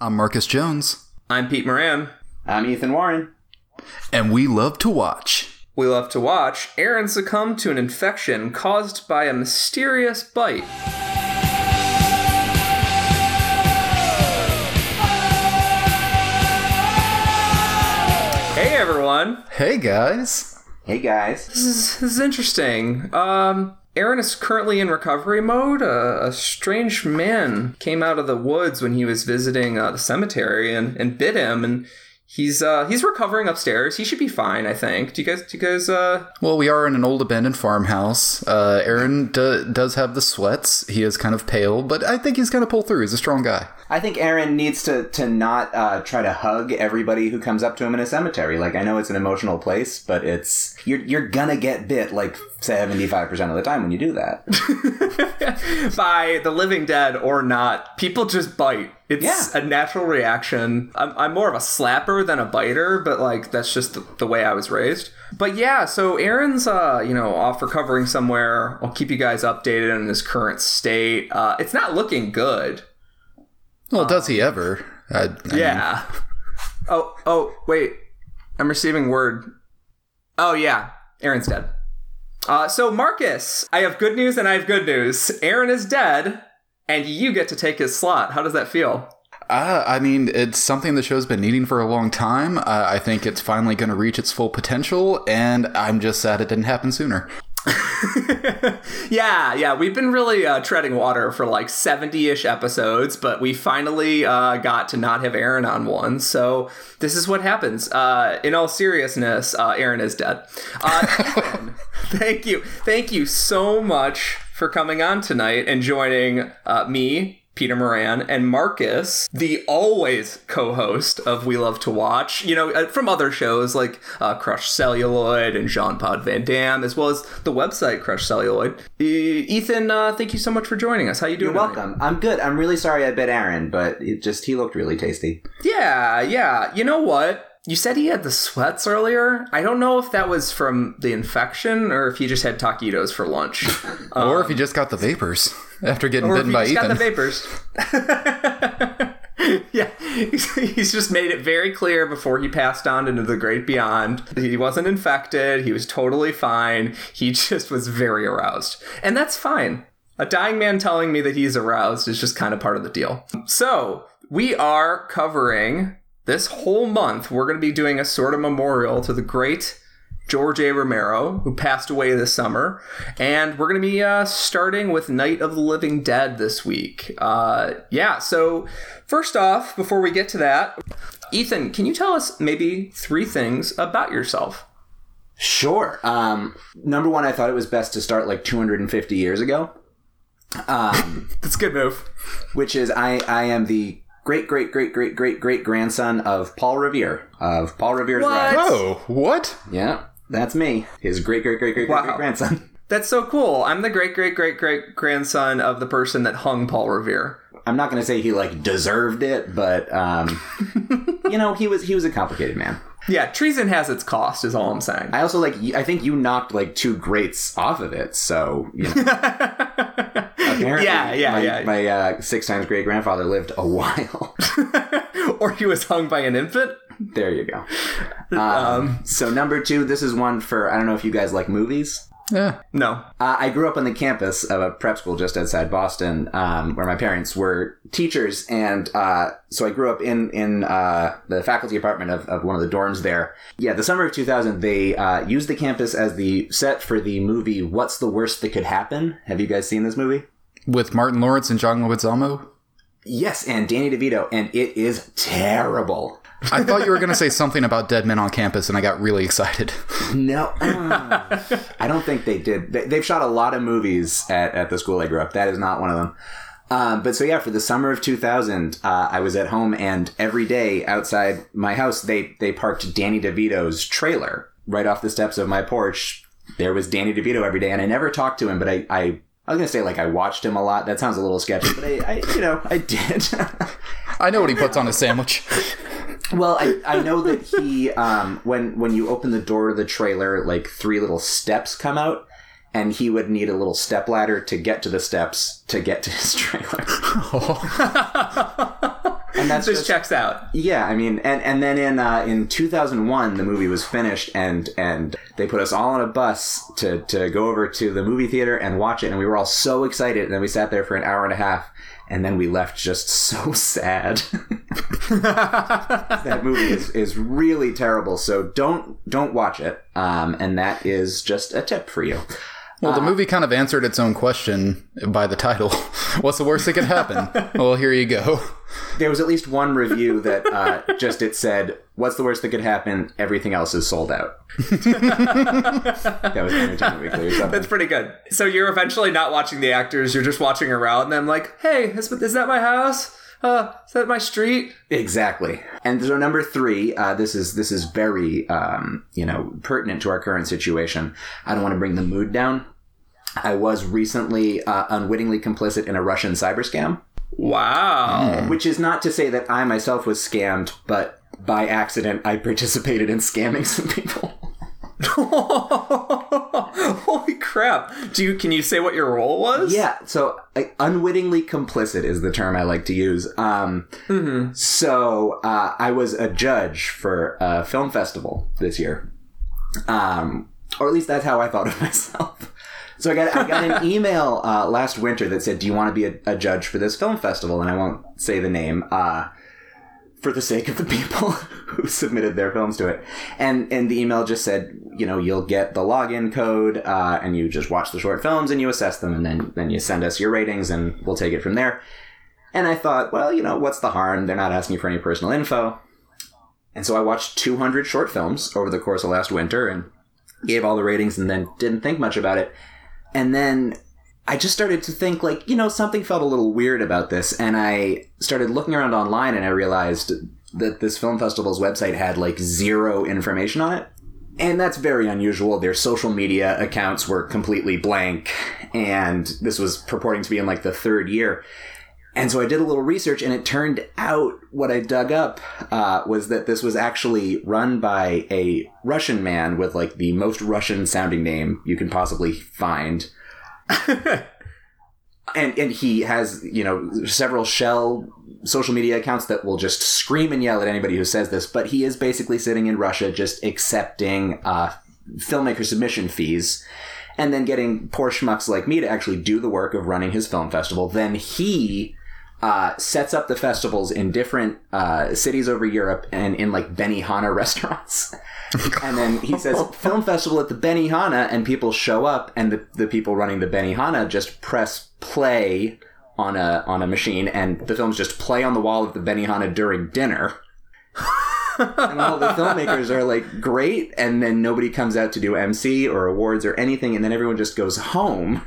I'm Marcus Jones, I'm Pete Moran. I'm Ethan Warren. and we love to watch. We love to watch Aaron succumb to an infection caused by a mysterious bite. Hey everyone, Hey guys. Hey guys. this is, this is interesting. Um, Aaron is currently in recovery mode. Uh, a strange man came out of the woods when he was visiting uh, the cemetery and, and bit him, and he's uh, he's recovering upstairs. He should be fine, I think. Do you guys do you guys uh, Well, we are in an old abandoned farmhouse. Uh, Aaron d- does have the sweats. He is kind of pale, but I think he's going to pull through. He's a strong guy. I think Aaron needs to to not uh, try to hug everybody who comes up to him in a cemetery. Like I know it's an emotional place, but it's you're you're gonna get bit like seventy five percent of the time when you do that. by the living dead or not, people just bite. It's Yeah. a natural reaction. I'm, I'm more of a slapper than a biter, but like that's just the, the way I was raised. But yeah, so Aaron's uh, you know off recovering somewhere. I'll keep you guys updated on his current state. Uh, it's not looking good. Well, does he ever? I, I mean, Yeah. Oh oh wait, I'm receiving word. Oh yeah, Aaron's dead. Uh, so Marcus, I have good news and I have good news. Aaron is dead, and you get to take his slot. How does that feel? Uh, I mean, it's something the show's been needing for a long time. Uh, I think it's finally going to reach its full potential, and I'm just sad it didn't happen sooner. yeah, yeah, we've been really uh, treading water for like 70 ish episodes, but we finally uh, got to not have Aaron on one. So this is what happens. Uh, in all seriousness, uh, Aaron is dead. Uh, thank you. Thank you so much for coming on tonight and joining uh, me. Peter Moran and Marcus, the always co-host of We Love to Watch, you know, uh, from other shows like uh, Crush Celluloid and Jean Pod Van Dam, as well as the website Crush Celluloid. E- Ethan, uh, thank you so much for joining us. How you doing? You're welcome. I'm good. I'm really sorry I bit Aaron, but it just he looked really tasty. Yeah, yeah. You know what? You said he had the sweats earlier. I don't know if that was from the infection or if he just had taquitos for lunch. or if he just got the vapors after getting bitten he by just got Ethan. the vapors. yeah, he's, he's just made it very clear before he passed on into the great beyond. That he wasn't infected. He was totally fine. He just was very aroused, and that's fine. A dying man telling me that he's aroused is just kind of part of the deal. So we are covering this whole month. We're going to be doing a sort of memorial to the great George A. Romero, who passed away this summer. And we're going to be uh, starting with Night of the Living Dead this week. Uh, yeah, so first off, before we get to that, Ethan, can you tell us maybe three things about yourself? Sure. Um, number one, I thought it was best to start like 250 years ago. Um, That's a good move. which is I I am the great great great great great great grandson of Paul Revere of Paul Revere's What? Rise. oh, what? Yeah, that's me. His great great great great great Wow. great grandson. That's so cool. I'm the great great great great grandson of the person that hung Paul Revere. I'm not going to say he like deserved it, but um, you know he was he was a complicated man. Yeah, treason has its cost, is all I'm saying. I also like I think you knocked like two greats off of it, so you know. Apparently, Yeah, yeah, my, yeah. My uh, six times great grandfather lived a while. or he was hung by an infant. there you go. Um, so number two, this is one for I don't know if you guys like movies. Yeah. No. Uh, I grew up on the campus of a prep school just outside Boston, um, where my parents were teachers, and uh, so I grew up in in uh, the faculty apartment of, of one of the dorms there. Yeah, the summer of 2000, they uh, used the campus as the set for the movie "What's the Worst That Could Happen." Have you guys seen this movie? With Martin Lawrence and John Leguizamo? Yes, and Danny DeVito, and it is terrible. I thought you were going to say something about dead men on campus, and I got really excited. No, uh, I don't think they did. They, they've shot a lot of movies at, at the school I grew up. That is not one of them. Um, but so yeah, for the summer of 2000, uh, I was at home, and every day outside my house, they they parked Danny DeVito's trailer right off the steps of my porch. There was Danny DeVito every day, and I never talked to him, but I I, I was gonna say like I watched him a lot. That sounds a little sketchy, but I, I you know I did. I know what he puts on his sandwich. Well, I, I know that he um, when when you open the door of the trailer, like three little steps come out, and he would need a little step ladder to get to the steps to get to his trailer. and that's this just, checks out. yeah. I mean, and and then in uh, in 2001, the movie was finished, and and they put us all on a bus to to go over to the movie theater and watch it, and we were all so excited, and then we sat there for an hour and a half. And then we left just so sad. that movie is, is really terrible. So don't don't watch it. Um, and that is just a tip for you. Well, the movie kind of answered its own question by the title. What's the worst that could happen? well, here you go. There was at least one review that uh, just it said, "What's the worst that could happen? Everything else is sold out." that was Entertainment Weekly or something. That's pretty good. So you're eventually not watching the actors; you're just watching around. And I'm like, "Hey, is, is that my house? Uh, is that my street?" Exactly. And so number three, uh, this is this is very um, you know pertinent to our current situation. I don't want to bring the mood down. I was recently uh, unwittingly complicit in a Russian cyber scam, Wow. which is not to say that I myself was scammed, but by accident I participated in scamming some people. Holy crap! Do you can you say what your role was? Yeah, so like, unwittingly complicit is the term I like to use. Um, So uh, I was a judge for a film festival this year, um, or at least that's how I thought of myself. So I got I got an email uh, last winter that said, "Do you want to be a, a judge for this film festival?" And I won't say the name. Uh, for the sake of the people who submitted their films to it. And and the email just said, you know, you'll get the login code, uh, and you just watch the short films and you assess them, and then then you send us your ratings, and we'll take it from there. And I thought, well, you know, what's the harm? They're not asking for any personal info. And so I watched 200 short films over the course of last winter and gave all the ratings, and then didn't think much about it. And then I just started to think like, you know, something felt a little weird about this and I started looking around online and I realized that this film festival's website had like zero information on it. And that's very unusual. Their social media accounts were completely blank and this was purporting to be in like the third year. And so I did a little research, and it turned out what I dug up uh, was that this was actually run by a Russian man with like the most Russian sounding name you can possibly find. and and he has you know several shell social media accounts that will just scream and yell at anybody who says this. But he is basically sitting in Russia, just accepting uh, filmmaker submission fees and then getting poor schmucks like me to actually do the work of running his film festival. Then he uh, sets up the festivals in different uh, cities over Europe and in like Benihana restaurants. and then he says film festival at the Benihana, and people show up, and the, the people running the Benihana just press play on a on a machine, and the films just play on the wall of the Benihana during dinner. and all the filmmakers are like great and then nobody comes out to do MC or awards or anything and then everyone just goes home.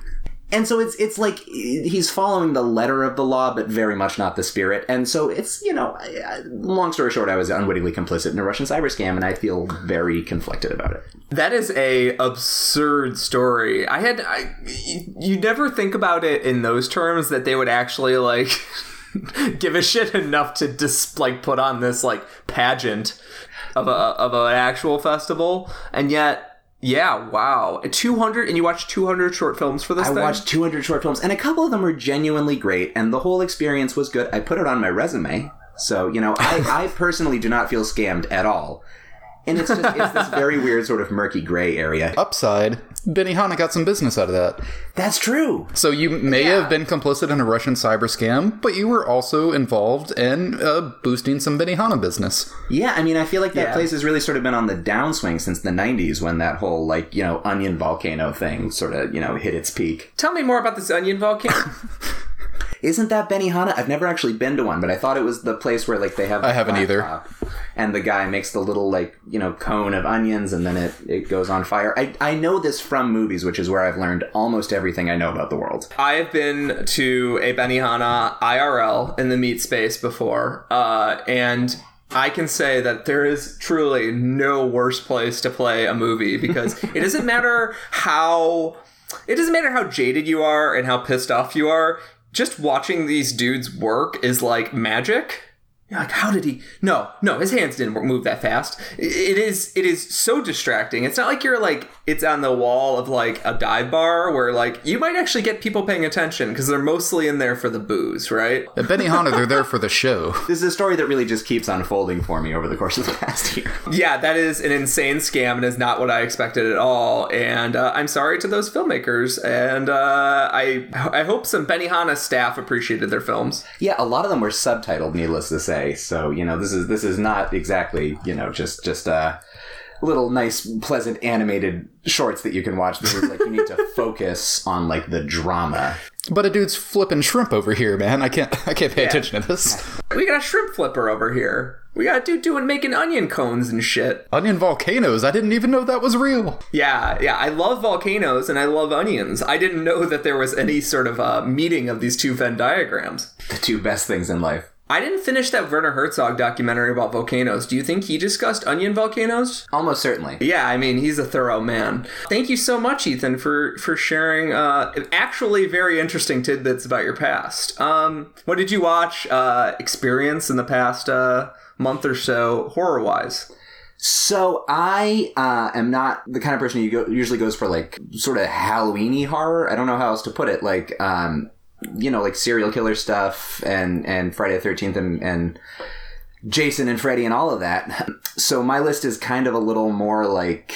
And so it's it's like he's following the letter of the law but very much not the spirit. And so it's, you know, long story short I was unwittingly complicit in a Russian cyber scam and I feel very conflicted about it. That is a absurd story. I had I, you never think about it in those terms that they would actually like give a shit enough to just like put on this like pageant of a of an actual festival, and yet. Yeah, wow. 200 and you watched 200 short films for this I thing? watched 200 short films and a couple of them were genuinely great and the whole experience was good. I put it on my resume. So, you know, I, I personally do not feel scammed at all. And it's just it's this very weird sort of murky gray area. Upside, Benihana got some business out of that. That's true. So you may have been complicit in a Russian cyber scam, but you were also involved in uh, boosting some Benihana business. Yeah, I mean, I feel like that Yeah. place has really sort of been on the downswing since the 90s when that whole, like, you know, onion volcano thing sort of, you know, hit its peak. Tell me more about this onion volcano. Isn't that Benihana? I've never actually been to one, but I thought it was the place where, like, they have. I haven't either. And the guy makes the little, like, you know, cone of onions and then it, it goes on fire. I, I know this from movies, which is where I've learned almost everything I know about the world. I have been to a Benihana IRL in the meat space before, uh, and I can say that there is truly no worse place to play a movie because it doesn't matter how it doesn't matter how jaded you are and how pissed off you are. Just watching these dudes work is like magic. You're like, how did he? No, no, his hands didn't move that fast. It is, it is so distracting. It's not like you're like, it's on the wall of like a dive bar where like you might actually get people paying attention because they're mostly in there for the booze, right? At Benihana, they're there for the show. This is a story that really just keeps unfolding for me over the course of the past year. Yeah, that is an insane scam and is not what I expected at all. And uh, I'm sorry to those filmmakers. And uh, I, I hope some Benihana staff appreciated their films. Yeah, a lot of them were subtitled, needless to say. So you know, this is this is not exactly you know just just uh, little nice, pleasant animated shorts that you can watch. This is like you need to focus on like the drama. But a dude's flipping shrimp over here, man. I can't I can't pay attention to this. We got a shrimp flipper over here. We got a dude doing making onion cones and shit. Onion volcanoes. I didn't even know that was real. Yeah, yeah. I love volcanoes and I love onions. I didn't know that there was any sort of uh, meeting of these two Venn diagrams. The two best things in life. I didn't finish that Werner Herzog documentary about volcanoes. Do you think he discussed onion volcanoes? Almost certainly. Yeah, I mean he's a thorough man. Thank you so much, Ethan, for for sharing uh, actually very interesting tidbits about your past. Um, what did you watch, uh, experience in the past uh, month or so, horror wise? So I uh, am not the kind of person who go, usually goes for like sort of Halloweeny horror. I don't know how else to put it. Like um, you know, like serial killer stuff and and Friday the Thirteenth and and Jason and Freddy and all of that. So my list is kind of a little more like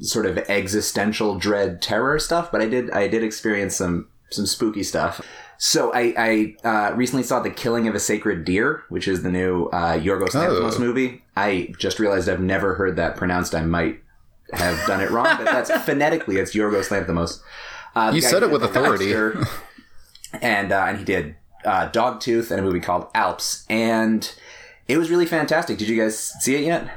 sort of existential dread terror stuff, but I did I did experience some some spooky stuff. So I, I uh, recently saw The Killing of a Sacred Deer, which is the new uh, Yorgos Lanthimos Oh. movie. I just realized I've never heard that pronounced. I might have done it wrong, but that's phonetically it's Yorgos Lanthimos. Uh, You said it with authority. and uh, and he did uh, Dogtooth and a movie called Alps, and it was really fantastic. Did you guys see it yet?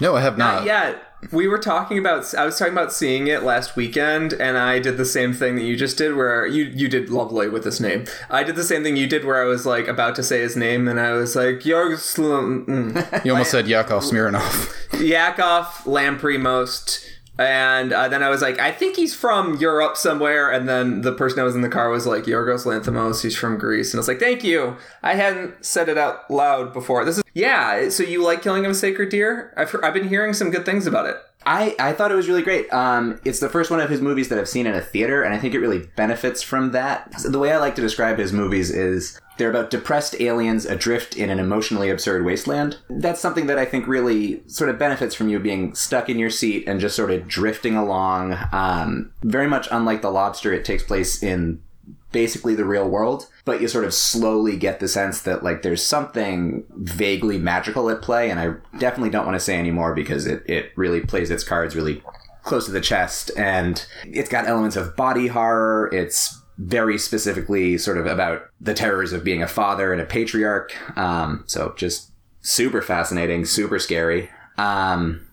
No, I have not. Not yet. We were talking about. I was talking about seeing it last weekend, and I did the same thing that you just did. Where you you did lovely with this name. I did the same thing you did, where I was like about to say his name, and I was like Yorgos mm, You almost said Yakov Smirnoff. Yakov Lampremost. And uh, then I was like, I think he's from Europe somewhere. And then the person that was in the car was like, Yorgos Lanthimos, he's from Greece. And I was like, thank you. I hadn't said it out loud before. This is, yeah. So you like Killing of a Sacred Deer? I've, I've been hearing some good things about it. I, I thought it was really great. Um, it's the first one of his movies that I've seen in a theater, and I think it really benefits from that. The way I like to describe his movies is they're about depressed aliens adrift in an emotionally absurd wasteland. That's something that I think really sort of benefits from you being stuck in your seat and just sort of drifting along. Um, very much unlike The Lobster, it takes place in basically the real world, but you sort of slowly get the sense that like there's something vaguely magical at play, and I definitely don't want to say anymore because it, it really plays its cards really close to the chest, and it's got elements of body horror. It's very specifically sort of about the terrors of being a father and a patriarch. Um, so just super fascinating, super scary. Um,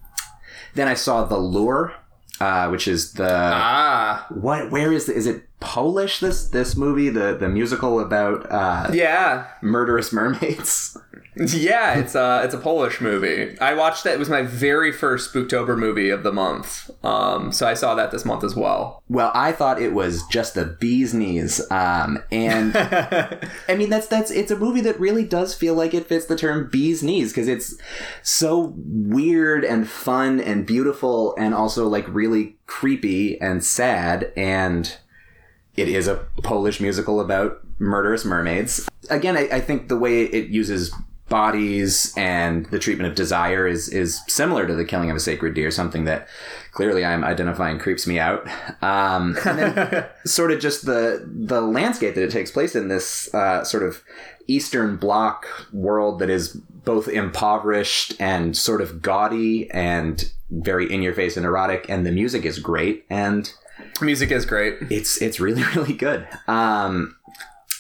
then I saw The Lure, uh, which is the Ah, what? Where is the, is it Polish? This this movie, the the musical about uh, yeah. murderous mermaids. Yeah, it's a it's a Polish movie. I watched that. It was my very first Spooktober movie of the month. Um, so I saw that this month as well. Well, I thought it was just the bee's knees, um, and I mean that's that's it's a movie that really does feel like it fits the term bee's knees because it's so weird and fun and beautiful and also like really creepy and sad and it is a Polish musical about murderous mermaids. Again, I, I think the way it uses bodies and the treatment of desire is is similar to the killing of a sacred deer, something that clearly I'm identifying creeps me out. Um, and then sort of just the the landscape that it takes place in this uh, sort of Eastern Bloc world that is both impoverished and sort of gaudy and very in your face and erotic, and the music is great and Music is great. it's it's really really good. Um,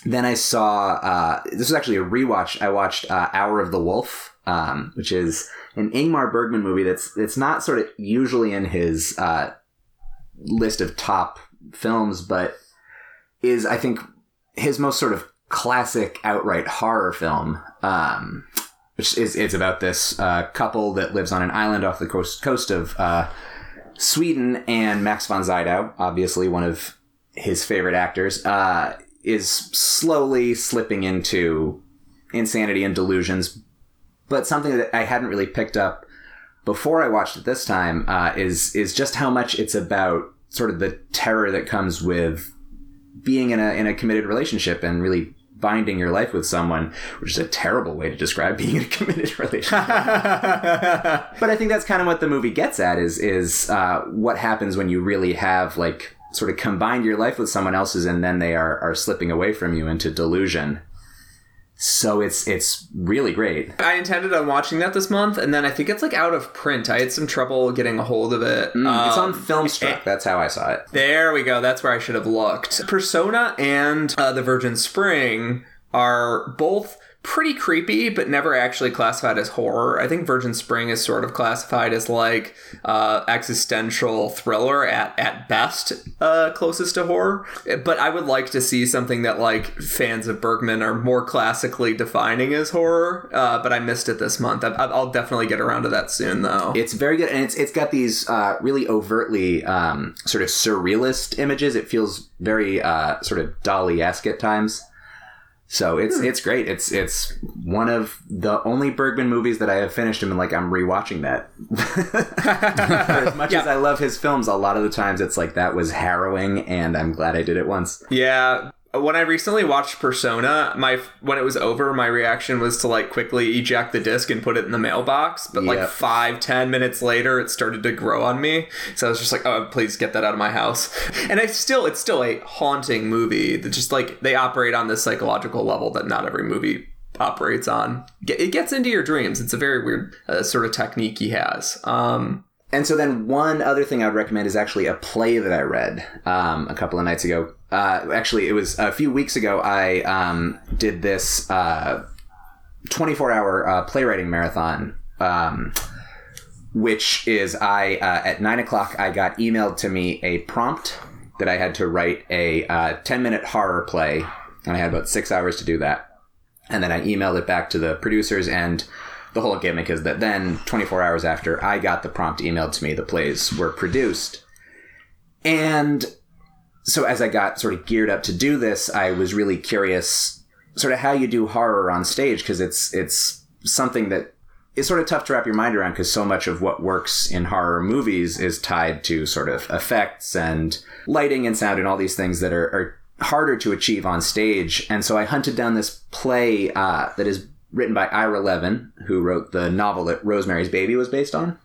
then I saw uh, this was actually a rewatch. I watched uh, Hour of the Wolf, um, which is an Ingmar Bergman movie that's it's not sort of usually in his uh, list of top films, but is I think his most sort of classic outright horror film. Um, which is it's about this uh, couple that lives on an island off the coast coast of uh, Sweden, and Max von Sydow, obviously one of his favorite actors, uh, is slowly slipping into insanity and delusions. But something that I hadn't really picked up before I watched it this time uh, is is just how much it's about sort of the terror that comes with being in a in a committed relationship and really binding your life with someone, which is a terrible way to describe being in a committed relationship. but I think that's kind of what the movie gets at is is uh, what happens when you really have like sort of combined your life with someone else's and then they are are slipping away from you into delusion. So it's it's really great. I intended on watching that this month, and then I think it's like out of print. I had some trouble getting a hold of it. Mm, it's on Um, Filmstruck. That's how I saw it. There we go. That's where I should have looked. Persona and uh, The Virgin Spring are both pretty creepy, but never actually classified as horror. I think Virgin Spring is sort of classified as like uh, existential thriller at at best, uh, closest to horror. But I would like to see something that like fans of Bergman are more classically defining as horror. Uh, but I missed it this month. I, I'll definitely get around to that soon, though. It's very good, and it's it's got these uh, really overtly um, sort of surrealist images. It feels very uh, sort of Dali esque at times. So it's hmm. it's great. It's it's one of the only Bergman movies that I have finished and been like I'm rewatching that. As much as I love his films, a lot of the times it's like that was harrowing, and I'm glad I did it once. Yeah. When I recently watched Persona, my when it was over, my reaction was to like quickly eject the disc and put it in the mailbox. But like five, ten minutes later, it started to grow on me. So I was just like, "Oh, please get that out of my house." And I still, it's still a haunting movie. That just like they operate on this psychological level that not every movie operates on. It gets into your dreams. It's a very weird uh, sort of technique he has. Um, And so then one other thing I'd recommend is actually a play that I read um, a couple of nights ago. Uh, actually, it was a few weeks ago. I um, did this uh, 24 hour uh, playwriting marathon. Um, which is I uh, at nine o'clock I got emailed to me a prompt that I had to write a uh, ten minute horror play, and I had about six hours to do that. And then I emailed it back to the producers, and the whole gimmick is that then 24 hours after I got the prompt emailed to me, the plays were produced. And so as I got sort of geared up to do this, I was really curious sort of how you do horror on stage because it's it's something that is sort of tough to wrap your mind around because so much of what works in horror movies is tied to sort of effects and lighting and sound and all these things that are, are harder to achieve on stage. And so I hunted down this play uh, that is written by Ira Levin, who wrote the novel that Rosemary's Baby was based on.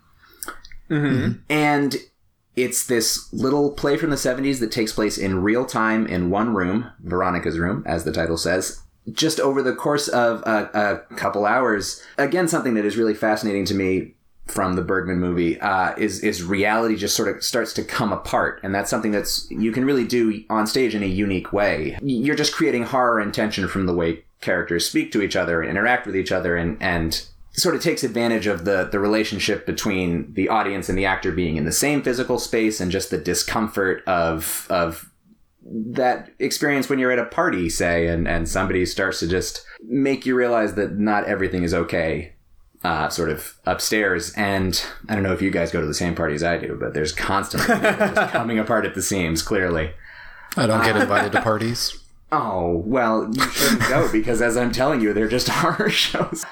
And it's this little play from the 70s that takes place in real time in one room, Veronica's room, as the title says. Just over the course of a, a couple hours. Again, something that is really fascinating to me from the Bergman movie uh, is is reality just sort of starts to come apart, and that's something that's you can really do on stage in a unique way. You're just creating horror and tension from the way characters speak to each other and interact with each other, and and sort of takes advantage of the the relationship between the audience and the actor being in the same physical space and just the discomfort of of that experience when you're at a party say and and somebody starts to just make you realize that not everything is okay uh, sort of upstairs and i don't know if you guys go to the same parties i do but there's constantly coming apart at the seams clearly I don't get invited to parties. Oh, well, you shouldn't go because as I'm telling you, they're just horror shows.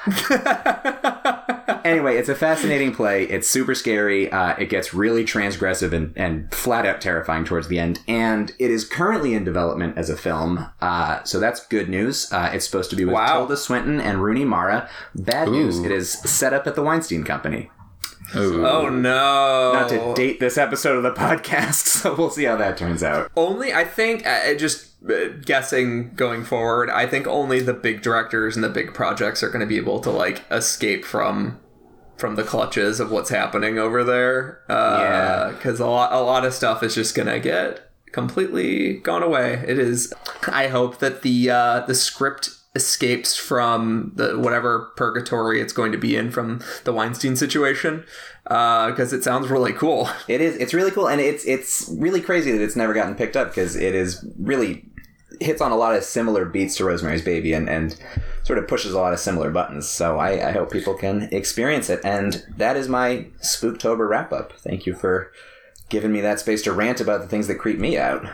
anyway, it's a fascinating play. It's super scary. Uh, it gets really transgressive and, and flat out terrifying towards the end. And it is currently in development as a film. Uh, so that's good news. Uh, it's supposed to be with Wow. Tilda Swinton and Rooney Mara. Bad news. It is set up at the Weinstein Company. Ooh. oh no! Not to date this episode of the podcast, so we'll see how that turns out. Only, I think, uh, just uh, guessing going forward, I think only the big directors and the big projects are going to be able to like escape from from the clutches of what's happening over there. Uh, Yeah. because a lot a lot of stuff is just going to get completely gone away. It is. I hope that the uh, the script escapes from the whatever purgatory it's going to be in from the Weinstein situation uh, because it sounds really cool. It is. It's really cool, and it's it's really crazy that it's never gotten picked up because it is really hits on a lot of similar beats to Rosemary's Baby, and and sort of pushes a lot of similar buttons. So I, I hope people can experience it, and that is my Spooktober wrap up. Thank you for giving me that space to rant about the things that creep me out.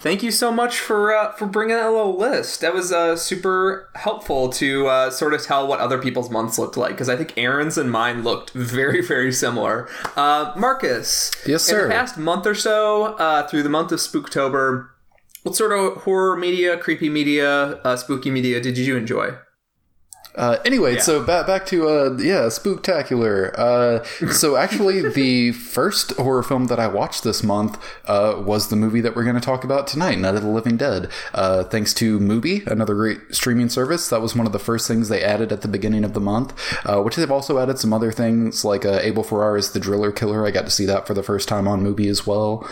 Thank you so much for uh, for bringing that little list. That was uh, super helpful to uh, sort of tell what other people's months looked like because I think Aaron's and mine looked very very similar. Uh, Marcus, Yes, sir. In the past month or so, uh, through the month of Spooktober, what sort of horror media, creepy media, uh, spooky media did you enjoy? Uh, anyway, so back back to uh, yeah, spooktacular. Uh, so actually, the first horror film that I watched this month uh, was the movie that we're going to talk about tonight, Night of the Living Dead. Uh, thanks to Mubi, another great streaming service. That was one of the first things they added at the beginning of the month. Uh, which they've also added some other things like uh, Abel Ferrara's The Driller Killer. I got to see that for the first time on Mubi as well.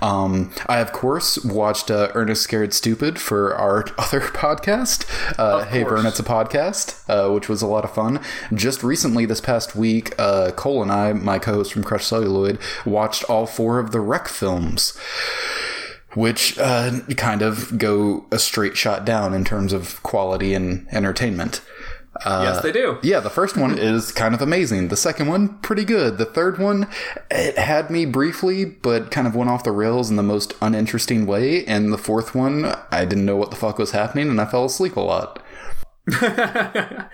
Um, I of course watched uh, Ernest Scared Stupid for our other podcast. Uh, hey. Vern, it's a podcast, uh, which was a lot of fun. Just recently, this past week, uh, Cole and I, my co-host from Crush Celluloid, watched all four of the REC films. Which uh, kind of go a straight shot down in terms of quality and entertainment. yes, they do. Yeah, the first one is kind of amazing. The second one, pretty good. The third one, it had me briefly, but kind of went off the rails in the most uninteresting way. And the fourth one, I didn't know what the fuck was happening, and I fell asleep a lot.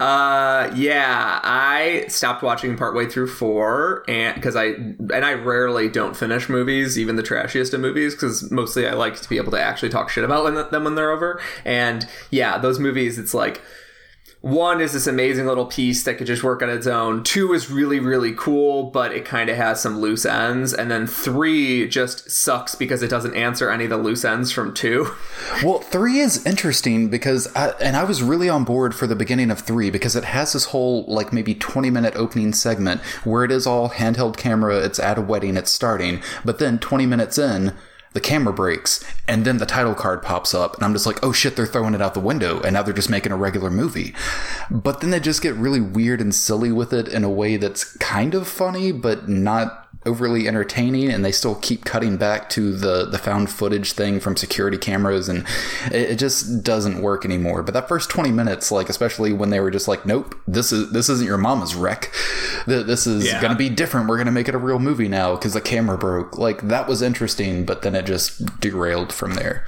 Uh, yeah, I stopped watching partway through four, and because I and I rarely don't finish movies, even the trashiest of movies, because mostly I like to be able to actually talk shit about them when they're over. And yeah, those movies, it's like one is this amazing little piece that could just work on its own. Two is really, really cool, but it kind of has some loose ends. And then three just sucks because it doesn't answer any of the loose ends from two. Well, three is interesting because, I, and I was really on board for the beginning of three because it has this whole like maybe twenty minute opening segment where it is all handheld camera. It's at a wedding. It's starting, but then twenty minutes in. The camera breaks, and then the title card pops up, and I'm just like, oh shit, they're throwing it out the window, and now they're just making a regular movie. But then they just get really weird and silly with it in a way that's kind of funny, but not overly entertaining and they still keep cutting back to the the found footage thing from security cameras and it, it just doesn't work anymore. But that first 20 minutes like especially when they were just like nope this is this isn't your mama's REC. Th- this is Yeah. gonna be different. We're gonna make it a real movie now because the camera broke. Like that was interesting but then it just derailed from there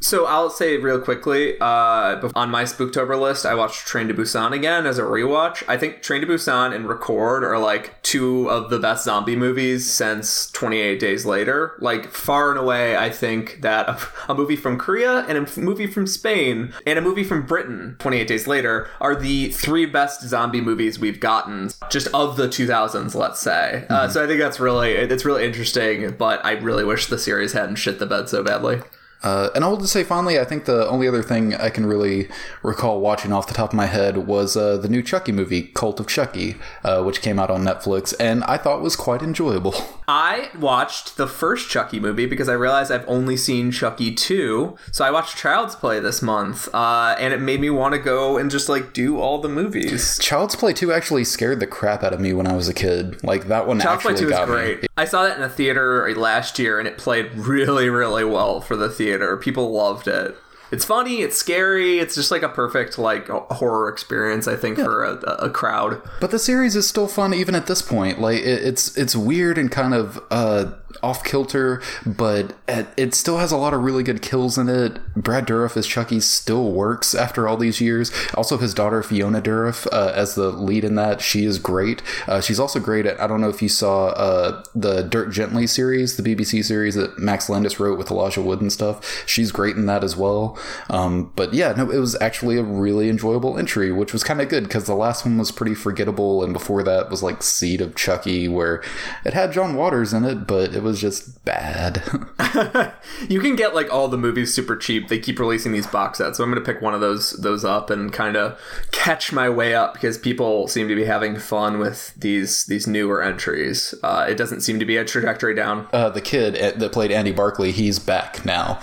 So I'll say real quickly, uh, on my Spooktober list, I watched Train to Busan again as a rewatch. I think Train to Busan and Record are like two of the best zombie movies since 28 Days Later. Like far and away, I think that a, a movie from Korea and a movie from Spain and a movie from Britain, 28 Days Later, are the three best zombie movies we've gotten just of the 2000s, let's say. Uh, so I think that's really it's really interesting, but I really wish the series hadn't shit the bed so badly. Uh, and I will just say finally, I think the only other thing I can really recall watching off the top of my head was uh, the new Chucky movie, Cult of Chucky, uh, which came out on Netflix, and I thought was quite enjoyable. I watched the first Chucky movie because I realized I've only seen Chucky 2. So I watched Child's Play this month, uh, and it made me want to go and just like do all the movies. Child's Play 2 actually scared the crap out of me when I was a kid. Like, that one Child's Play actually 2 is great. me. I saw that in a theater last year, and it played really, really well for the theater. People loved it. It's funny, it's scary, it's just like a perfect like horror experience, I think, for a, a crowd. But the series is still fun even at this point. Like, it, it's it's weird and kind of uh, off kilter, but it, still has a lot of really good kills in it. Brad Dourif as Chucky still works after all these years. Also, his daughter Fiona Dourif uh, as the lead in that, she is great. Uh, she's also great at. I don't know if you saw uh, the Dirk Gently series, the BBC series that Max Landis wrote with Elijah Wood and stuff. She's great in that as well. Um, but yeah, no, it was actually a really enjoyable entry, which was kind of good because the last one was pretty forgettable, and before that was like Seed of Chucky, where it had John Waters in it, but it was just bad. You can get like all the movies super cheap. They keep releasing these box sets, so I'm going to pick one of those those up and kind of catch my way up because people seem to be having fun with these these newer entries. Uh, it doesn't seem to be a trajectory down. uh, the kid uh, that played Andy Barclay, he's back now,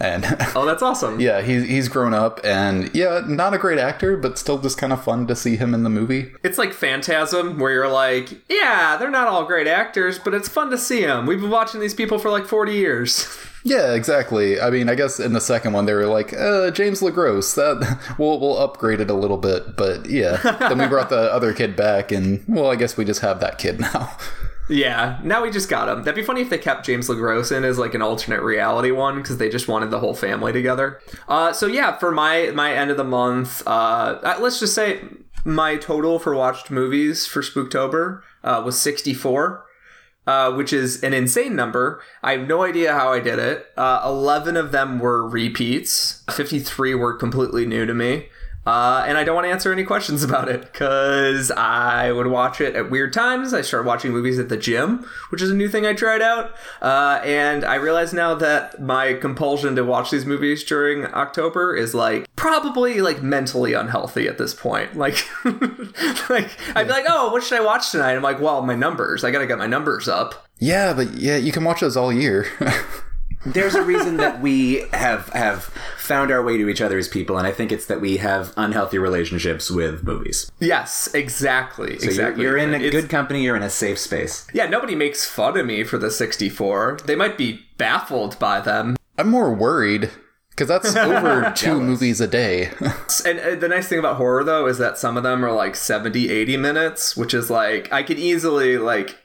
and. Oh, that's awesome. Yeah, he's he's grown up, and yeah, not a great actor, but still just kind of fun to see him in the movie. It's like Phantasm, where you're like, yeah, they're not all great actors, but it's fun to see them. We've been watching these people for like 40 years. Yeah, exactly. I mean, I guess in the second one they were like, uh, James LeGros, that we'll we'll upgrade it a little bit, but yeah. then we brought the other kid back, and well, I guess we just have that kid now. Yeah, now we just got him. That'd be funny if they kept James LeGros in as like an alternate reality one because they just wanted the whole family together. Uh, so yeah, for my my end of the month, uh, uh, let's just say my total for watched movies for Spooktober uh, was sixty four. Uh, which is an insane number. I have no idea how I did it. Uh, 11 of them were repeats, 53 were completely new to me. Uh, and I don't want to answer any questions about it because I would watch it at weird times. I started watching movies at the gym, which is a new thing I tried out. Uh, and I realize now that my compulsion to watch these movies during October is like probably like mentally unhealthy at this point. Like, like I'd be like, oh, what should I watch tonight? I'm like, well, my numbers. I got to get my numbers up. Yeah, but yeah, you can watch those all year. There's a reason that we have have found our way to each other as people, and I think it's that we have unhealthy relationships with movies. Yes, exactly. So exactly. You're, you're in a It's- good company. You're in a safe space. Yeah, nobody makes fun of me for the 64. They might be baffled by them. I'm more worried because that's over two Jealous. movies a day. And uh, the nice thing about horror, though, is that some of them are like 70, 80 minutes, which is like, I could easily, like,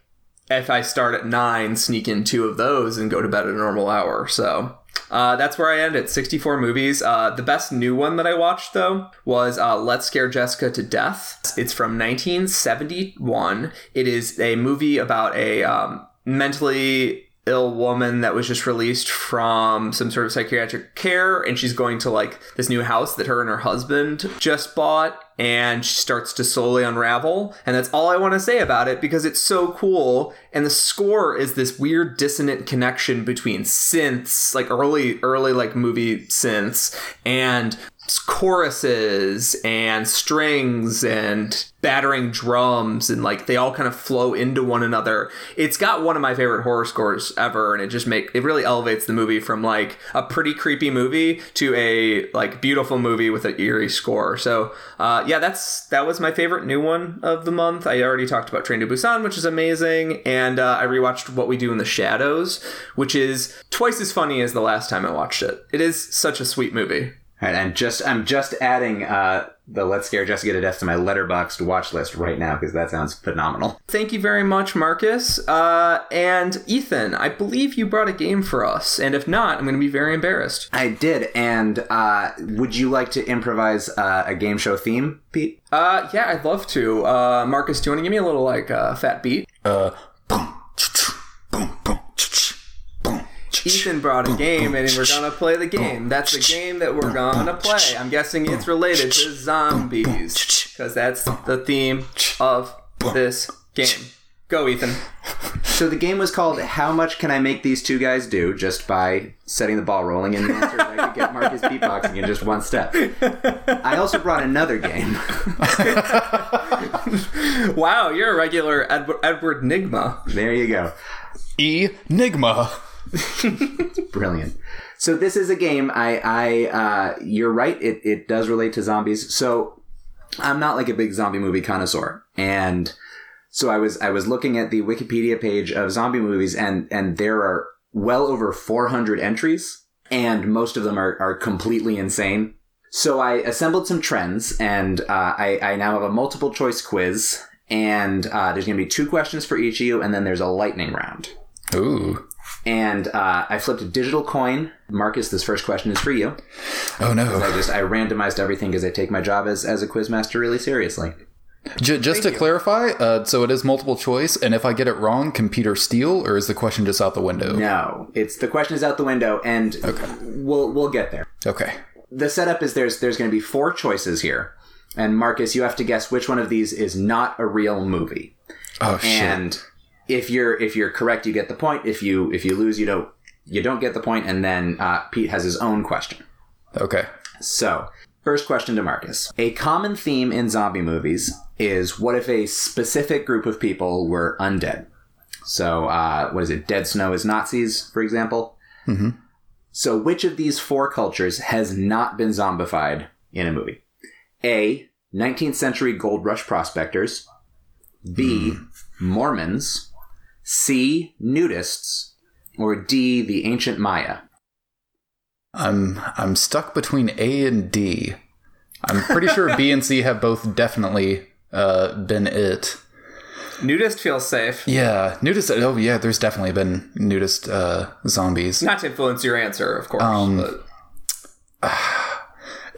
if I start at 9, sneak in two of those and go to bed at a normal hour. So. Uh, that's where I end at 64 movies. Uh, the best new one that I watched, though, was uh, Let's Scare Jessica to Death. It's from 1971. It is a movie about a um, mentally ill woman that was just released from some sort of psychiatric care and she's going to like this new house that her and her husband just bought and she starts to slowly unravel. And that's all I want to say about it because it's so cool. And the score is this weird dissonant connection between synths like early early like movie synths and choruses and strings and battering drums and like they all kind of flow into one another. It's got one of my favorite horror scores ever and it just make it really elevates the movie from like a pretty creepy movie to a like beautiful movie with an eerie score. So uh, yeah, that's that was my favorite new one of the month. I already talked about Train to Busan, which is amazing, and uh, I rewatched What We Do in the Shadows, which is twice as funny as the last time I watched it. It is such a sweet movie. All right, I'm just I'm just adding uh, the Let's Scare Jessica to Death to my Letterboxd watch list right now because that sounds phenomenal. Thank you very much, Marcus. Uh, and Ethan, I believe you brought a game for us, and if not, I'm going to be very embarrassed. I did, and uh, would you like to improvise uh, a game show theme, Pete? Uh, yeah, I'd love to. Uh, Marcus, do you want to give me a little like uh, fat beat? uh, boom, boom, boom, boom. Ethan brought a game, and we're gonna play the game. That's the game that we're gonna play. I'm guessing it's related to zombies because that's the theme of this game. Go, Ethan. So the game was called "How much can I make these two guys do?" Just by setting the ball rolling, and the answer is I could get Marcus beatboxing in just one step. I also brought another game. Wow, you're a regular Edward, Edward Nygma. There you go. Enigma. Brilliant. So this is a game. I, I, uh, you're right. It, it does relate to zombies. So I'm not like a big zombie movie connoisseur, and so I was, I was looking at the Wikipedia page of zombie movies, and and there are well over 400 entries, and most of them are are completely insane. So I assembled some trends, and uh, I, I now have a multiple choice quiz, and uh, there's going to be two questions for each of you, and then there's a lightning round Ooh. And uh, I flipped a digital coin. Marcus, this first question is for you. Oh no! I just I randomized everything because I take my job as as a quizmaster really seriously. J- just to clarify, uh, so it is multiple choice, and if I get it wrong, computer Peter steal, or is the question just out the window? No, it's the question is out the window, and we'll we'll get there. Okay. The setup is there's there's going to be four choices here, and Marcus, you have to guess which one of these is not a real movie. Oh shit. And if you're if you're correct, you get the point. If you if you lose, you don't you don't get the point. and then uh, Pete has his own question. Okay. So, first question to Marcus. A common theme in zombie movies is what if a specific group of people were undead? So, uh, what is it? Dead Snow is Nazis, for example. Mm-hmm. So, which of these four cultures has not been zombified in a movie? A. 19th century gold rush prospectors. B. Mormons. C. Nudists. Or D. The ancient Maya. I'm I'm stuck between A and D. I'm pretty sure B and C have both definitely uh, been it. Nudist feels safe. Yeah, nudist. Oh yeah, there's definitely been nudist uh, zombies. Not to influence your answer, of course. Um,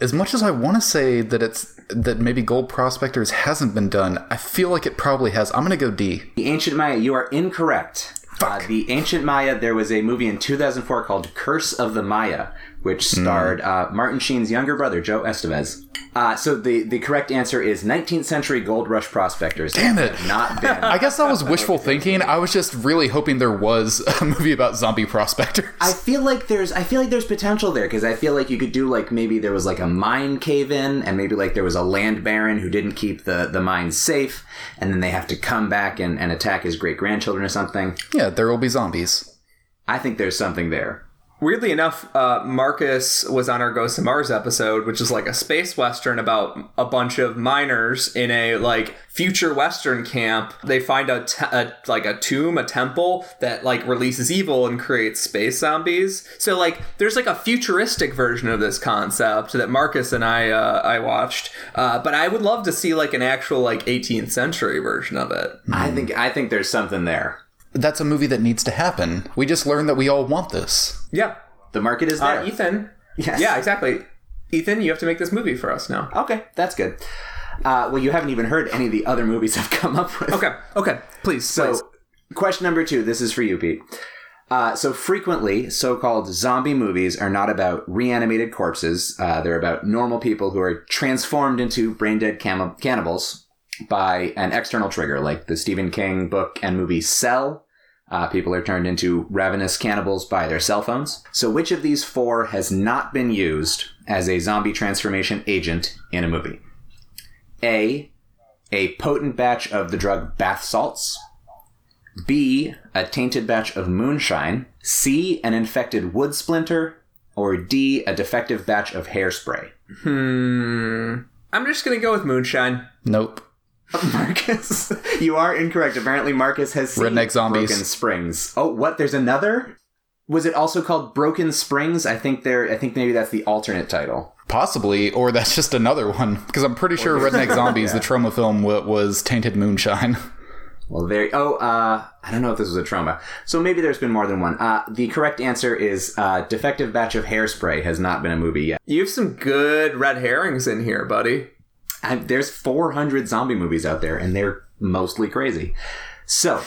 As much as I want to say that it's that maybe Gold Prospectors hasn't been done, I feel like it probably has. I'm gonna go D. The Ancient Maya, you are incorrect. Uh, the Ancient Maya, there was a movie in 2004 called Curse of the Maya, which Hmm. starred uh, Martin Sheen's younger brother, Joe Estevez. Uh, so the, the correct answer is 19th century gold rush prospectors. Damn it. Not been. I guess that was wishful thinking. I was just really hoping there was a movie about zombie prospectors. I feel like there's I feel like there's potential there because I feel like you could do like maybe there was like a mine cave in and maybe like there was a land baron who didn't keep the the mine safe and then they have to come back and, and attack his great grandchildren or something. yeah, there will be zombies. I think there's something there. Weirdly enough, uh, Marcus was on our Ghost of Mars episode, which is like a space western about a bunch of miners in a like future western camp. They find a, te- a like a tomb, a temple that like releases evil and creates space zombies. So like, there's like a futuristic version of this concept that Marcus and I uh, I watched. Uh, but I would love to see like an actual like 18th century version of it. I think I think there's something there. That's a movie that needs to happen. We just learned that we all want this. Yeah, The market is there. uh, Ethan. Yes. Yeah, exactly. Ethan, you have to make this movie for us now. Okay, that's good. Uh, well, you haven't even heard any of the other movies I've come up with. Okay, okay, please. So, please. question number two. This is for you, Pete. Uh, so frequently, so-called zombie movies are not about reanimated corpses. Uh, they're about normal people who are transformed into brain-dead cam- cannibals by an external trigger, like the Stephen King book and movie Cell. Uh, people are turned into ravenous cannibals by their cell phones. So, which of these four has not been used as a zombie transformation agent in a movie? A. A potent batch of the drug bath salts. B. A tainted batch of moonshine. C. An infected wood splinter. Or D. A defective batch of hairspray. Hmm. I'm just gonna go with moonshine. Nope. Marcus, you are incorrect. Apparently, Marcus has seen Redneck zombies. Broken Springs. Oh, what? There's another. Was it also called Broken Springs? I think there. I think maybe that's the alternate title. Possibly, or that's just another one. Because I'm pretty sure Redneck Zombies, the Troma film, wa- was Tainted Moonshine. Well, there. Oh, uh, I don't know if this was a Troma. So maybe there's been more than one. Uh, the correct answer is uh, defective batch of hairspray has not been a movie yet. You have some good red herrings in here, buddy. I, there's 400 zombie movies out there, and they're mostly crazy. So,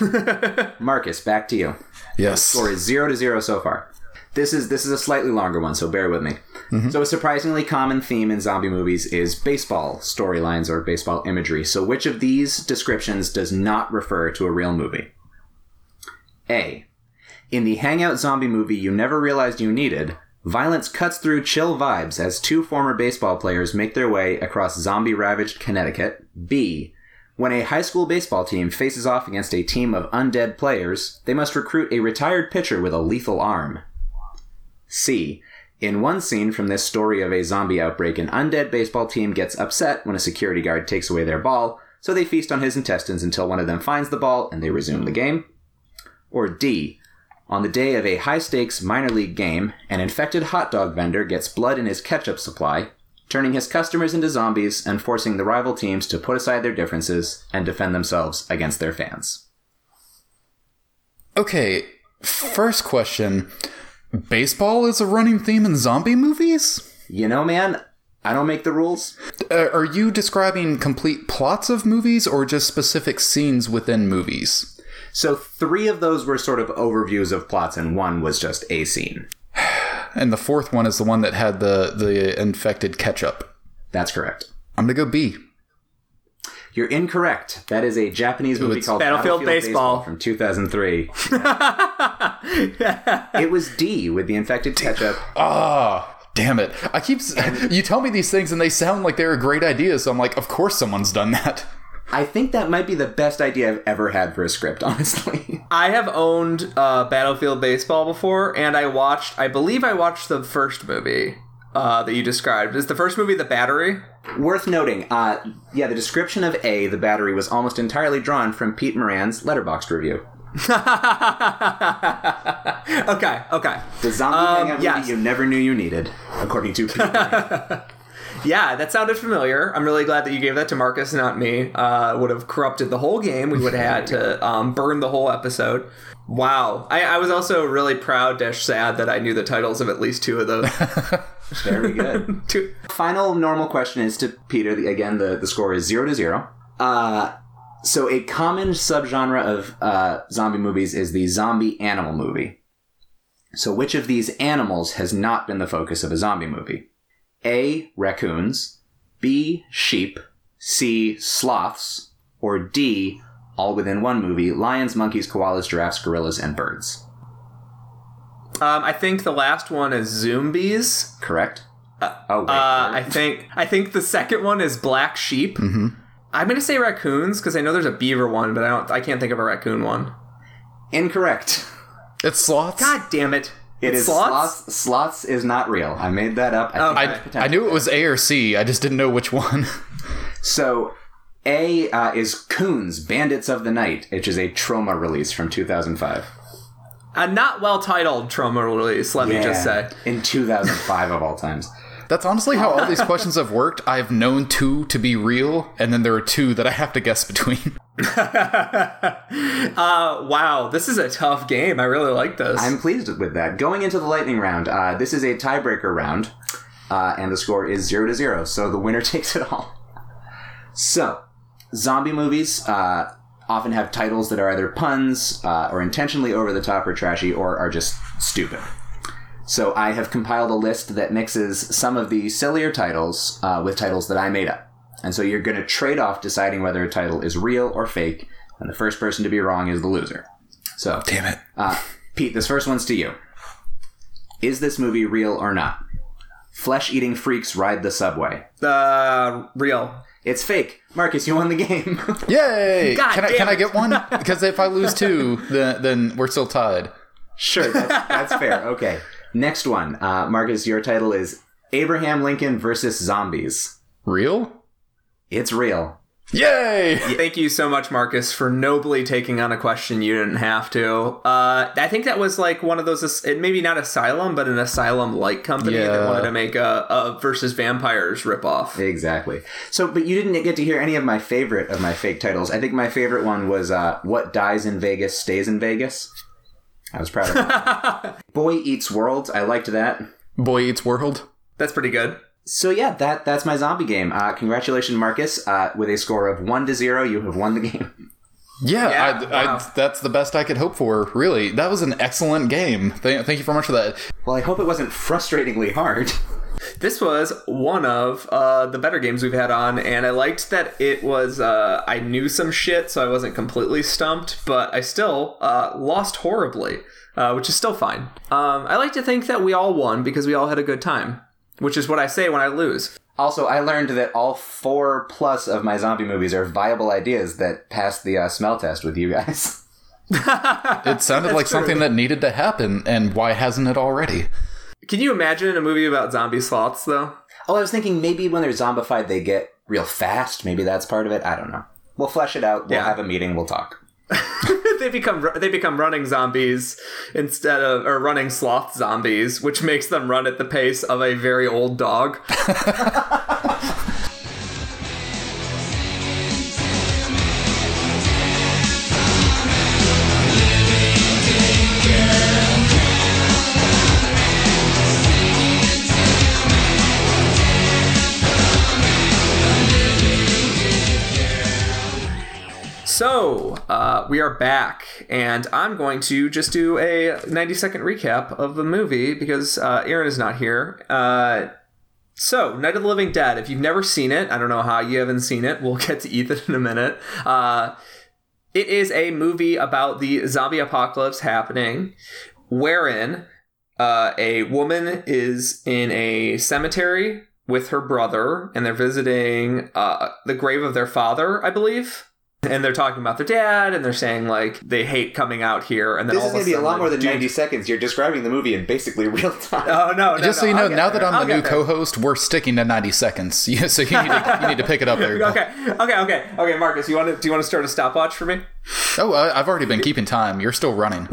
Marcus, back to you. Yes. Score is zero to zero so far. This is this is a slightly longer one, so bear with me. Mm-hmm. So, a surprisingly common theme in zombie movies is baseball storylines or baseball imagery. So, which of these descriptions does not refer to a real movie? A. In the Hangout zombie movie you never realized you needed, violence cuts through chill vibes as two former baseball players make their way across zombie ravaged Connecticut. B. When a high school baseball team faces off against a team of undead players, they must recruit a retired pitcher with a lethal arm. C. In one scene from this story of a zombie outbreak, an undead baseball team gets upset when a security guard takes away their ball, so they feast on his intestines until one of them finds the ball and they resume the game. Or D. On the day of a high stakes minor league game, an infected hot dog vendor gets blood in his ketchup supply, turning his customers into zombies and forcing the rival teams to put aside their differences and defend themselves against their fans. Okay, first question. Baseball is a running theme in zombie movies? You know, man, I don't make the rules. Uh, are you describing complete plots of movies or just specific scenes within movies? So three of those were sort of overviews of plots, and one was just a scene. And the fourth one is the one that had the, the infected ketchup. That's correct. I'm gonna go B. You're incorrect. That is a Japanese movie it's called Battlefield Baseball. from 2003. it was D with the infected ketchup. Ah, damn it. I keep. s- You tell me these things and they sound like they're a great idea, so I'm like, of course someone's done that. I think that might be the best idea I've ever had for a script, honestly. I have owned uh, Battlefield Baseball before, and I watched. I believe I watched the first movie uh, that you described. Is the first movie The Battery? Worth noting, uh, yeah, the description of A, the battery, was almost entirely drawn from Pete Moran's Letterboxd review. okay, okay. The zombie Um, hangout yes. movie you never knew you needed, according to Pete Moran. Yeah, that sounded familiar. I'm really glad that you gave that to Marcus, not me. Uh, would have corrupted the whole game. We would have had to um, burn the whole episode. Wow. I, I was also really proud dash sad that I knew the titles of at least two of those. Very good. two. Final normal question is to Peter. Again, the, the score is zero to zero. Uh, so a common subgenre of uh, zombie movies is the zombie animal movie. So which of these animals has not been the focus of a zombie movie? A. Raccoons. B. Sheep. C. Sloths. Or D. All within one movie: lions, monkeys, koalas, giraffes, gorillas, and birds. Um, I think the last one is Zombies. Correct. oh wait. Uh, I think I think the second one is Black Sheep. Mm-hmm. I'm gonna say raccoons because I know there's a beaver one, but I don't. I can't think of a raccoon one. Incorrect. It's sloths. God damn it! It It's slots? slots. sloths. Sloths is not real. I made that up. I, Oh, I- I, I knew it was A or C. I just didn't know which one. So, A uh, is Coons, Bandits of the Night, which is a Troma release from 2005. A not well titled Troma release. Let me just say. In 2005 of all times. That's honestly how all these questions have worked. I've known two to be real, and then there are two that I have to guess between. Uh, wow, this is a tough game. I really like this. I'm pleased with that. Going into the lightning round, uh, this is a tiebreaker round, uh, and the score is 0 to 0, so the winner takes it all. So, zombie movies uh, often have titles that are either puns, uh, or intentionally over the top or trashy, or are just stupid. So, I have compiled a list that mixes some of the sillier titles uh, with titles that I made up. And so, you're going to trade off deciding whether a title is real or fake, and the first person to be wrong is the loser. So, Damn it. uh, Pete, this first one's to you. Is this movie real or not? Flesh eating freaks ride the subway. uh, real. It's fake. Marcus, you won the game. Yay! God can I can I get one? Because if I lose two, then then we're still tied. sure, that's, that's fair. Okay. Next one. Uh, Marcus, your title is Abraham Lincoln versus Zombies. Real? It's real. Yay! Thank you so much, Marcus, for nobly taking on a question you didn't have to. Uh, I think that was like one of those, maybe not Asylum, but an Asylum-like company that wanted to make a, a versus vampires ripoff. Exactly. So, but you didn't get to hear any of my favorite of my fake titles. I think my favorite one was uh, What Dies in Vegas Stays in Vegas. I was proud of that. Boy Eats World. I liked that. Boy Eats World. That's pretty good. So yeah, that that's my zombie game. Uh, congratulations, Marcus. Uh, with a score of one to zero, you have won the game. Yeah, Yeah, I, wow. I, that's the best I could hope for. Really, that was an excellent game. Thank, thank you very much for that. Well, I hope it wasn't frustratingly hard. This was one of uh, the better games we've had on, and I liked that it was. Uh, I knew some shit, so I wasn't completely stumped, but I still uh, lost horribly, uh, which is still fine. Um, I like to think that we all won because we all had a good time, which is what I say when I lose. Also, I learned that all four plus of my zombie movies are viable ideas that passed the uh, smell test with you guys. It sounded like something that needed to happen, and why hasn't it already? Can you imagine a movie about zombie sloths, though? Oh, I was thinking maybe when they're zombified, they get real fast. Maybe that's part of it. I don't know. We'll flesh it out. We'll Yeah. have a meeting. We'll talk. they become they become running zombies instead of or running sloth zombies, which makes them run at the pace of a very old dog. uh, we are back, and I'm going to just do a 90 second recap of the movie because uh, Aaron is not here. Uh, so, Night of the Living Dead, if you've never seen it, I don't know how you haven't seen it. We'll get to Ethan in a minute. Uh, it is a movie about the zombie apocalypse happening, wherein uh, a woman is in a cemetery with her brother, and they're visiting uh, the grave of their father, I believe. And they're talking about their dad, and they're saying like they hate coming out here. And then This all is of going to be a sudden, lot more than dude- 90 seconds. You're describing the movie in basically real time. Oh no! no Just so you know, now there. that I'm I'll the new there. co-host, we're sticking to 90 seconds. Yeah, so you need to, you need to pick it up there. Okay, okay, okay, okay, Marcus, you want to? Do you want to start a stopwatch for me? Oh, I, I've already been keeping time. You're still running.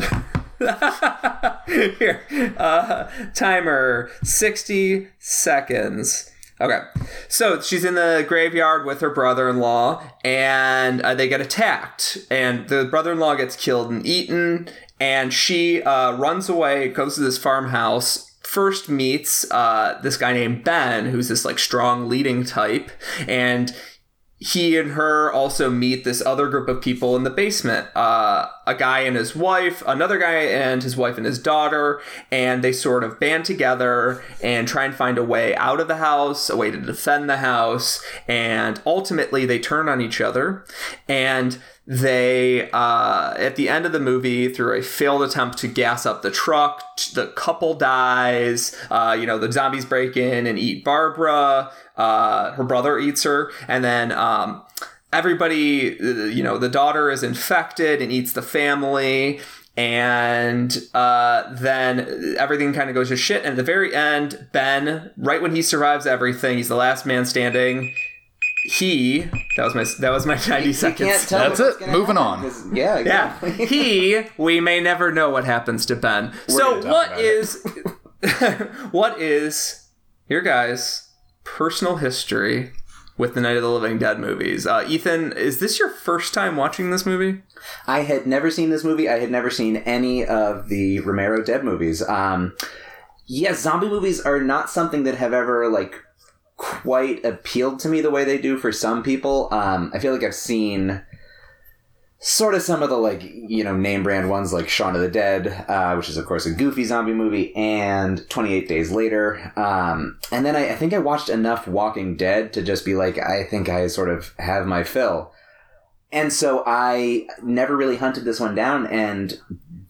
Here, uh, timer, sixty seconds. Okay. So she's in the graveyard with her brother in law, and uh, they get attacked. And the brother in law gets killed and eaten, and she uh, runs away, goes to this farmhouse. First meets uh, this guy named Ben, who's this like strong leading type, and he and her also meet this other group of people in the basement. Uh, a guy and his wife another guy and his wife and his daughter and they sort of band together and try and find a way out of the house a way to defend the house and ultimately they turn on each other. And they uh, at the end of the movie through a failed attempt to gas up the truck the couple dies uh, you know the zombies break in and eat barbara uh, her brother eats her and then um, everybody you know the daughter is infected and eats the family and uh, then everything kind of goes to shit and at the very end ben right when he survives everything he's the last man standing he that was my that was my 90 seconds Can't tell That's it. Moving happen, on. 'cause- Yeah, yeah he we may never know what happens to ben so gonna talk what about it. is what is your guys personal history with the night of the living dead movies uh, ethan is this your first time watching this movie I had never seen this movie. I had never seen any of the Romero Dead movies. Um, yeah, zombie movies are not something that have ever like quite appealed to me the way they do for some people. Um, I feel like I've seen sort of some of the like you know name brand ones like Shaun of the Dead, uh, which is of course a goofy zombie movie, and Twenty Eight Days Later. Um, and then I, I think I watched enough Walking Dead to just be like, I think I sort of have my fill. And so I never really hunted this one down, and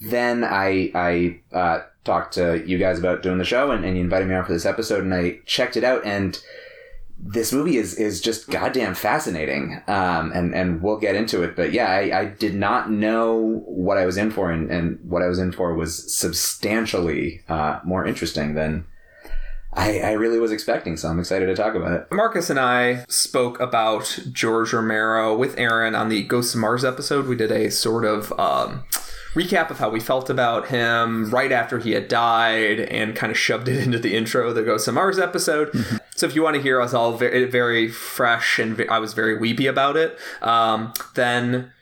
then I I uh, talked to you guys about doing the show, and, and you invited me on for this episode, and I checked it out, and this movie is is just goddamn fascinating, um, and and we'll get into it. But yeah, I, I did not know what I was in for, and, and what I was in for was substantially uh, more interesting than I, I really was expecting. So I'm excited to talk about it. Marcus and I spoke about George Romero with Aaron on the Ghosts of Mars episode. We did a sort of um, recap of how we felt about him right after he had died and kind of shoved it into the intro of the Ghosts of Mars episode. so if you want to hear us all very, very fresh and I was very weepy about it, um, then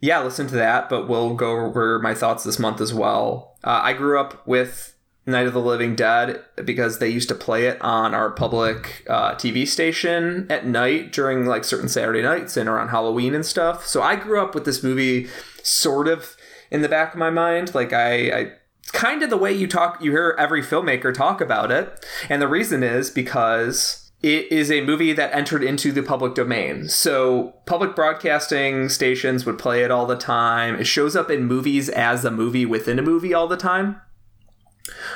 yeah, listen to that. But we'll go over my thoughts this month as well. Uh, I grew up with Night of the Living Dead because they used to play it on our public uh, TV station at night during like certain Saturday nights and around Halloween and stuff. So I grew up with this movie sort of in the back of my mind. Like I, I it's kind of the way you talk, you hear every filmmaker talk about it. And the reason is because it is a movie that entered into the public domain. So public broadcasting stations would play it all the time. It shows up in movies as a movie within a movie all the time.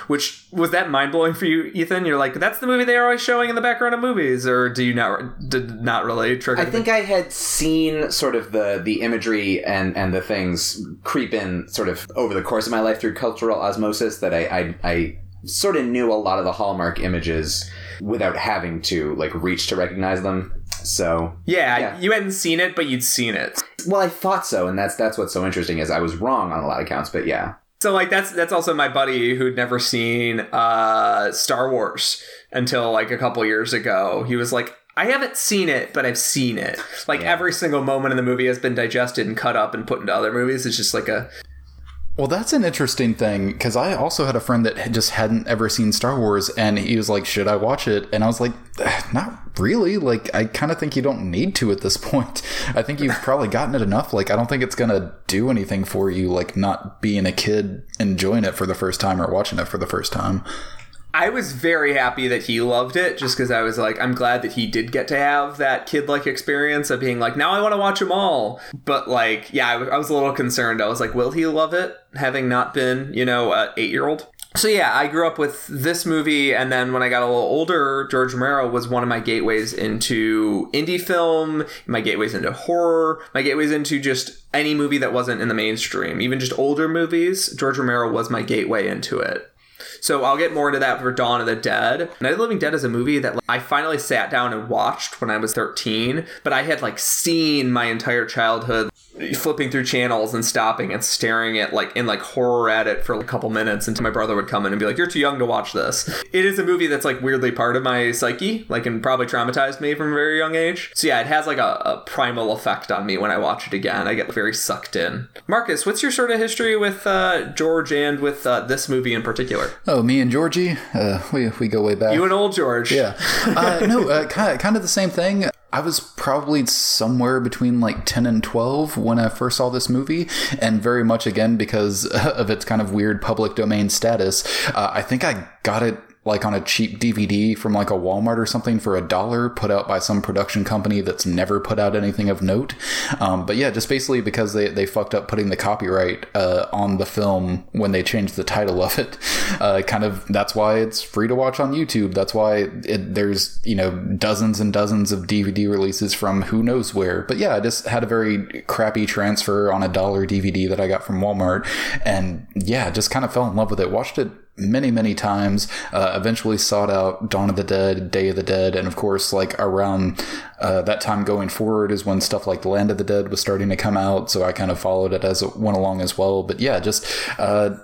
Which was that mind blowing for you, Ethan? You're like, that's the movie they are always showing in the background of movies, or do you not did not really trigger? I think I had seen sort of the the imagery and and the things creep in sort of over the course of my life through cultural osmosis that I I, I sort of knew a lot of the hallmark images without having to like reach to recognize them. So yeah, yeah. you hadn't seen it, but you'd seen it. well, I thought so, and that's that's what's so interesting is I was wrong on a lot of counts, but yeah. So like that's that's also my buddy who'd never seen uh, Star Wars until like a couple years ago. He was like, I haven't seen it, but I've seen it. Like every single moment in the movie has been digested and cut up and put into other movies. It's just like a Well, that's an interesting thing because I also had a friend that just hadn't ever seen Star Wars, and he was like, "Should I watch it?" And I was like, "Not really. Like, I kind of think you don't need to at this point. I think you've probably gotten it enough. Like, I don't think it's gonna do anything for you. Like, not being a kid enjoying it for the first time or watching it for the first time." I was very happy that he loved it just because I was like, I'm glad that he did get to have that kid like experience of being like, now I want to watch them all. But like, yeah, I, w- I was a little concerned. I was like, will he love it having not been, you know, an eight year old? So yeah, I grew up with this movie, and then when I got a little older, George Romero was one of my gateways into indie film, my gateways into horror, my gateways into just any movie that wasn't in the mainstream, even just older movies. George Romero was my gateway into it. So I'll get more into that for Dawn of the Dead. Night of the Living Dead is a movie that like, I finally sat down and watched when I was 13, but I had like seen my entire childhood flipping through channels and stopping and staring at like in like horror at it for a couple minutes until my brother would come in and be like you're too young to watch this. It is a movie that's like weirdly part of my psyche like and probably traumatized me from a very young age. So yeah it has like a, a primal effect on me when i watch it again. I get very sucked in. Marcus what's your sort of history with uh, george and with uh, this movie in particular? Oh, me and Georgie, uh, we we go way back. you and old george. Yeah. Uh, no, uh, kind, of, kind of the same thing. I was probably somewhere between like 10 and 12 when I first saw this movie, and very much again because of its kind of weird public domain status. Uh, I think I got it like on a cheap DVD from like a Walmart or something for a dollar put out by some production company that's never put out anything of note. Um, but yeah, just basically because they, they fucked up putting the copyright uh, on the film when they changed the title of it. Uh, kind of that's why it's free to watch on YouTube. That's why it, there's, you know, dozens and dozens of DVD releases from who knows where. But yeah, I just had a very crappy transfer on a dollar DVD that I got from Walmart. And yeah, just kind of fell in love with it. Watched it many many times uh, eventually sought out dawn of the dead day of the dead and of course like around uh, that time going forward is when stuff like the land of the dead was starting to come out so i kind of followed it as it went along as well. But yeah just uh,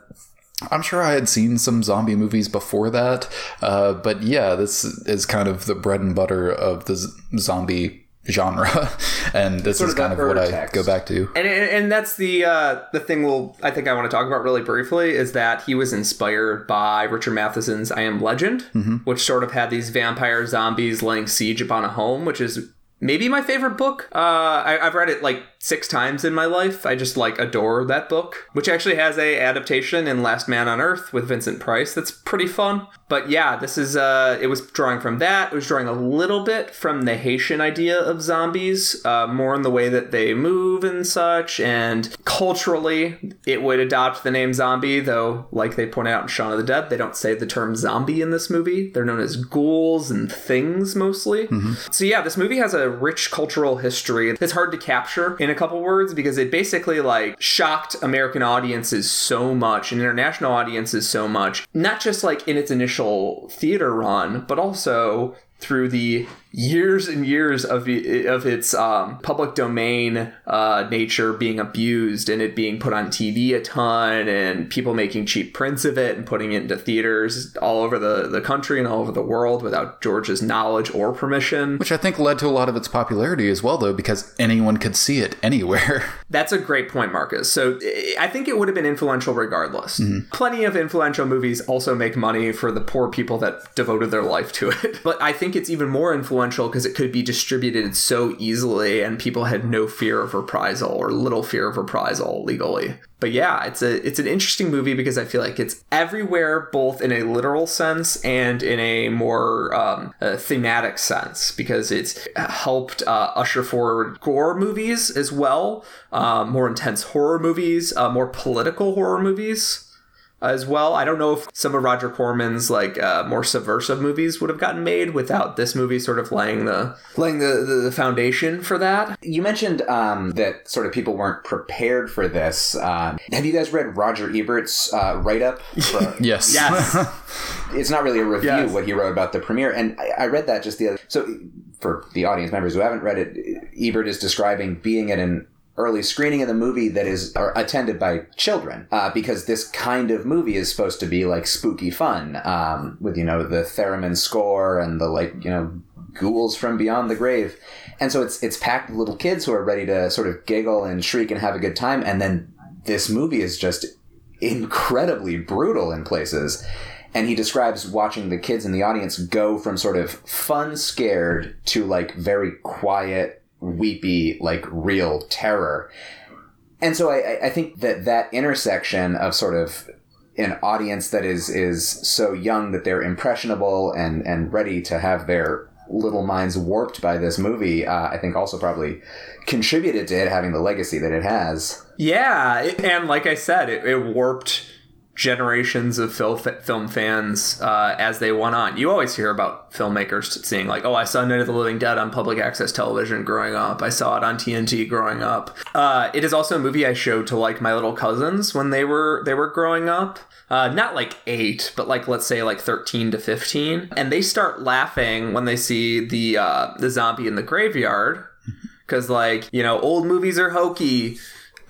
I'm sure I had seen some zombie movies before that, uh, but yeah, this is kind of the bread and butter of the z- zombie genre, and this Sort is kind of what I go back to. and, and that's the uh, the thing we'll I think I want to talk about really briefly is that he was inspired by Richard Matheson's I Am Legend, which sort of had these vampire zombies laying siege upon a home, which is maybe my favorite book. Uh, I, I've read it like six times in my life. I just like adore that book, which actually has a adaptation in Last Man on Earth with Vincent Price. That's pretty fun. But yeah, this is uh, it was drawing from that. It was drawing a little bit from the Haitian idea of zombies, uh, more in the way that they move and such. And culturally, it would adopt the name zombie, though, like they point out in Shaun of the Dead, they don't say the term zombie in this movie. They're known as ghouls and things mostly. So yeah, this movie has a rich cultural history. It's hard to capture in a couple words because it basically like shocked American audiences so much and international audiences so much. Not just like in its initial theater run, but also through the years and years of of its um, public domain uh, nature being abused and it being put on TV a ton and people making cheap prints of it and putting it into theaters all over the, the country and all over the world without George's knowledge or permission. Which I think led to a lot of its popularity as well, though, because anyone could see it anywhere. That's a great point, Marcus. So eh, I think it would have been influential regardless. Plenty of influential movies also make money for the poor people that devoted their life to it. But I think it's even more influential because it could be distributed so easily and people had no fear of reprisal or little fear of reprisal legally. But yeah, it's a it's an interesting movie because I feel like it's everywhere, both in a literal sense and in a more um, thematic sense, because it's helped uh, usher forward gore movies as well, uh, more intense horror movies, uh, more political horror movies as well. I don't know if some of Roger Corman's like uh, more subversive movies would have gotten made without this movie sort of laying the laying the, the, the foundation for that. You mentioned um, that sort of people weren't prepared for this. Um, have you guys read Roger Ebert's uh, write up? yes. Yes. it's not really a review Yes. what he wrote about the premiere, and I, I read that just the other. So for the audience members who haven't read it, Ebert is describing being at an early screening of the movie that is attended by children uh, because this kind of movie is supposed to be like spooky fun um, with you know the theremin score and the like you know ghouls from beyond the grave. And so it's it's packed with little kids who are ready to sort of giggle and shriek and have a good time and then this movie is just incredibly brutal in places. And he describes watching the kids in the audience go from sort of fun scared to like very quiet weepy like real terror. And so I, I think that that intersection of sort of an audience that is is so young that they're impressionable and and ready to have their little minds warped by this movie uh, i think also probably contributed to it having the legacy that it has. Yeah, and like I said, it, it warped generations of film film fans uh, as they went on. You always hear about filmmakers saying like, "Oh, I saw Night of the Living Dead on public access television growing up. I saw it on TNT growing up." Uh, it is also a movie I showed to like my little cousins when they were they were growing up. Uh, not like eight, but like let's say like thirteen to fifteen, and they start laughing when they see the uh, the zombie in the graveyard because like you know old movies are hokey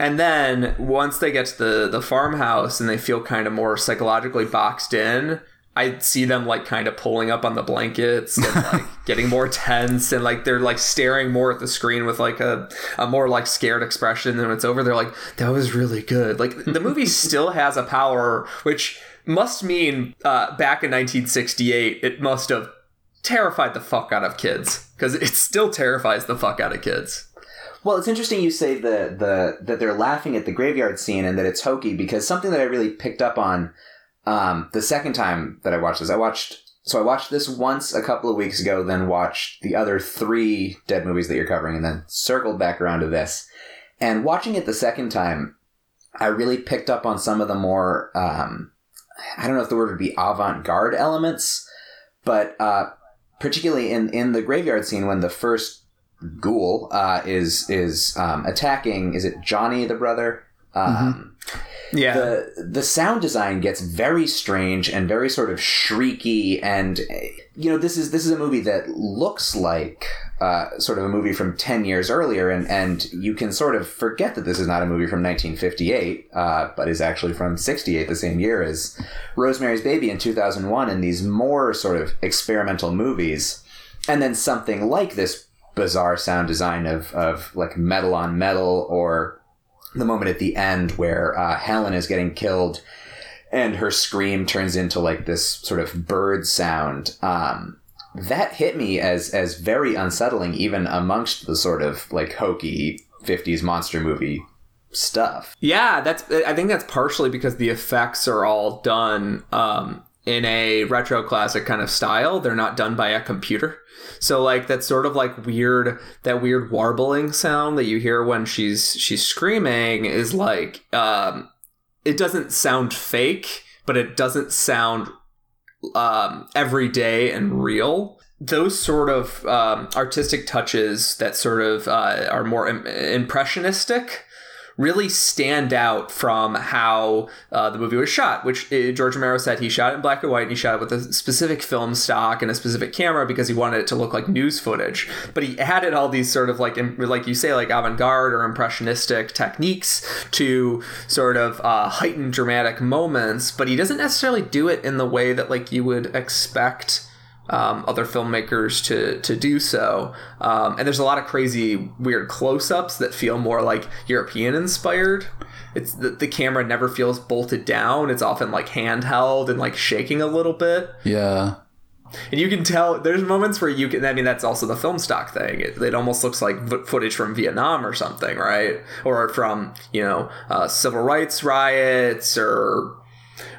and then once they get to the the farmhouse and they feel kind of more psychologically boxed in I see them like kind of pulling up on the blankets and like getting more tense and like they're like staring more at the screen with like a, a more like scared expression and when it's over. They're like that was really good. Like the movie still has a power which must mean uh, back in 1968 it must have terrified the fuck out of kids because it still terrifies the fuck out of kids Well, it's interesting you say the the that they're laughing at the graveyard scene and that it's hokey because something that I really picked up on um, the second time that I watched this, I watched so I watched this once a couple of weeks ago, then watched the other three dead movies that you're covering, and then circled back around to this. And watching it the second time, I really picked up on some of the more um, I don't know if the word would be avant-garde elements, but uh, particularly in in the graveyard scene when the first ghoul uh, is is um, attacking. Is it Johnny the brother? Um, yeah The the sound design gets very strange and very sort of shrieky, and you know this is this is a movie that looks like uh, sort of a movie from ten years earlier, and and you can sort of forget that this is not a movie from 1958, uh, but is actually from 68, the same year as Rosemary's Baby in 2001, and these more sort of experimental movies, and then something like this bizarre sound design of of like metal on metal or the moment at the end where uh, Helen is getting killed and her scream turns into like this sort of bird sound. Um, that hit me as as very unsettling, even amongst the sort of like hokey '50s monster movie stuff. Yeah, that's. I think that's partially because the effects are all done um, in a retro classic kind of style. They're not done by a computer. So like that sort of like weird that weird warbling sound that you hear when she's she's screaming is like um, it doesn't sound fake, but it doesn't sound um, everyday and real. Those sort of um, artistic touches that sort of uh, are more Im- impressionistic really stand out from how uh, the movie was shot, which uh, George Romero said he shot in black and white and he shot it with a specific film stock and a specific camera because he wanted it to look like news footage. But he added all these sort of like, like you say, like avant garde or impressionistic techniques to sort of uh, heighten dramatic moments, but he doesn't necessarily do it in the way that like you would expect um, other filmmakers to to do so. Um, and there's a lot of crazy, weird close-ups that feel more like European inspired. It's the, the camera never feels bolted down. It's often like handheld and like shaking a little bit. Yeah. And you can tell there's moments where you can. I mean, that's also the film stock thing. It, it almost looks like v- footage from Vietnam or something, right? Or from you know uh, civil rights riots or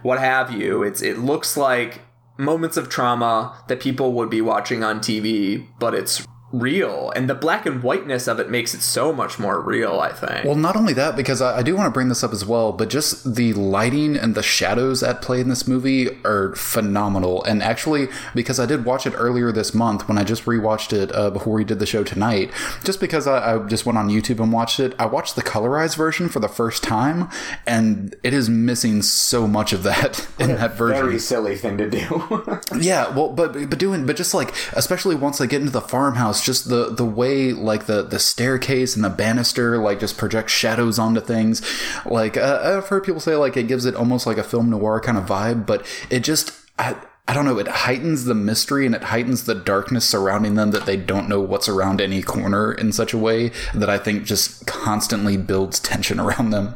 what have you. It's it looks like moments of trauma that people would be watching on TV, but it's real. And the black and whiteness of it makes it so much more real, I think. Well, not only that, because I, I do want to bring this up as well, but just the lighting and the shadows at play in this movie are phenomenal. And actually, because I did watch it earlier this month when I just rewatched it uh, before we did the show tonight, just because I, I just went on YouTube and watched it, I watched the colorized version for the first time, and it is missing so much of that in that version. Very silly thing to do. Yeah, well, but but doing but just like especially once they get into the farmhouse, just the the way like the the staircase and the banister like just project shadows onto things. Like uh, I've heard people say like it gives it almost like a film noir kind of vibe, but it just I, I don't know. It heightens the mystery and it heightens the darkness surrounding them that they don't know what's around any corner in such a way that I think just constantly builds tension around them.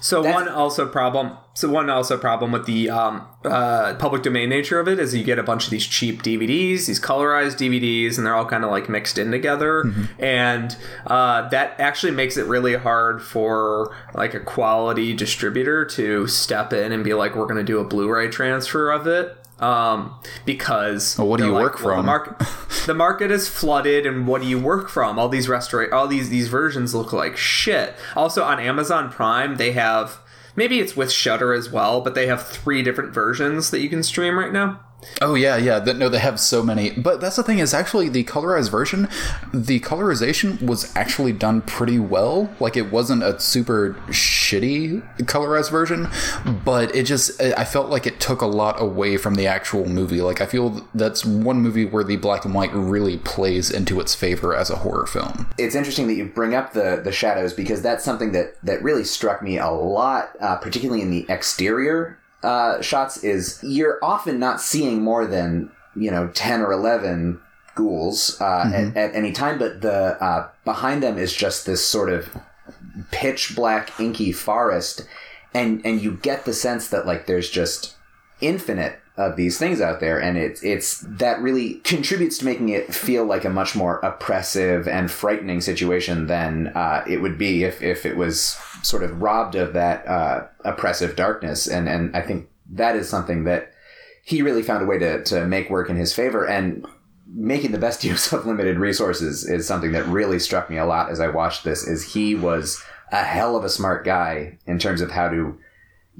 So one also problem. So one also problem with the um, uh, public domain nature of it is you get a bunch of these cheap DVDs, these colorized DVDs, and they're all kind of like mixed in together, and uh, that actually makes it really hard for like a quality distributor to step in and be like, we're going to do a Blu-ray transfer of it. Um, because Well, what do you like, work well, the from?" market, the market is flooded, and what do you work from? All these restora- all these these versions look like shit. Also on Amazon Prime, they have Maybe it's with Shudder as well, but they have three different versions that you can stream right now. Oh yeah, yeah. Th- no, they have so many. But that's the thing is actually the colorized version, the colorization was actually done pretty well. Like it wasn't a super shitty colorized version, but it just I felt like it took a lot away from the actual movie. Like I feel that's one movie where the black and white really plays into its favor as a horror film. It's interesting that you bring up the the shadows because that's something that that really struck me a lot, uh, particularly in the exterior uh, shots. Is you're often not seeing more than you know ten or eleven ghouls uh, at, at any time, but the uh, behind them is just this sort of pitch black inky forest, and and you get the sense that like there's just infinite of these things out there and it's it's that really contributes to making it feel like a much more oppressive and frightening situation than uh, it would be if, if it was sort of robbed of that uh, oppressive darkness. And and I think that is something that he really found a way to, to make work in his favor and making the best use of limited resources is something that really struck me a lot as I watched this is he was a hell of a smart guy in terms of how to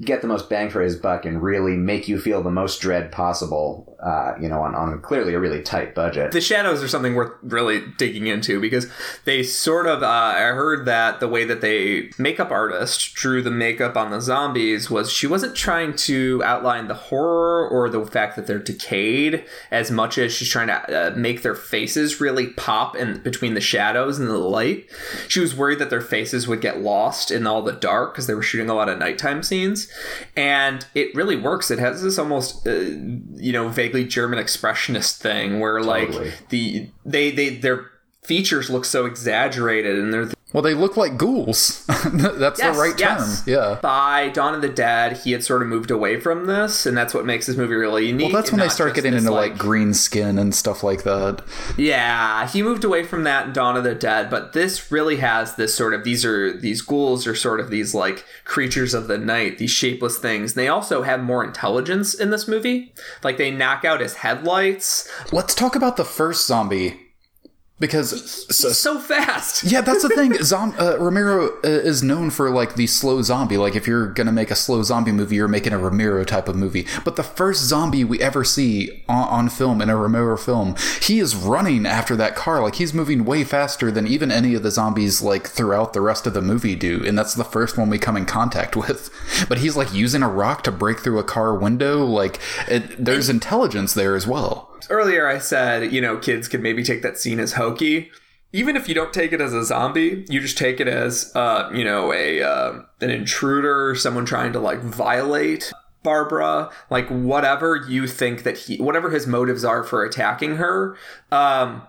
get the most bang for his buck and really make you feel the most dread possible, uh, you know, on, on clearly a really tight budget. The shadows are something worth really digging into because they sort of. Uh, I heard that the way that they makeup artist drew the makeup on the zombies was she wasn't trying to outline the horror or the fact that they're decayed as much as she's trying to uh, make their faces really pop in between the shadows and the light. She was worried that their faces would get lost in all the dark because they were shooting a lot of nighttime scenes, and it really works. It has this almost, uh, you know, vaguely German expressionist thing where Totally. like the they they their features look so exaggerated and they're Well, they look like ghouls. that's Yes, the right yes. term. Yeah. by Dawn of the Dead, he had sort of moved away from this, and that's what makes this movie really unique. Well, that's when they start getting into like green skin and stuff like that. Yeah, he moved away from that in Dawn of the Dead, but this really has this sort of these are these ghouls are sort of these like creatures of the night, these shapeless things. And They also have more intelligence in this movie. Like they knock out his headlights Let's talk about the first zombie because so, so fast. yeah, that's the thing. Zom- uh, Romero uh, is known for like the slow zombie. Like if you're gonna make a slow zombie movie, you're making a Romero type of movie. But the first zombie we ever see on, on film in a Romero film, he is running after that car. Like he's moving way faster than even any of the zombies like throughout the rest of the movie do. And that's the first one we come in contact with. But he's like using a rock to break through a car window. Like it, there's intelligence there as well. Earlier I said, you know, kids could maybe take that scene as hokey. Even if you don't take it as a zombie, you just take it as, uh, you know, a uh, an intruder, someone trying to like violate Barbara, like whatever you think that he, whatever his motives are for attacking her, um,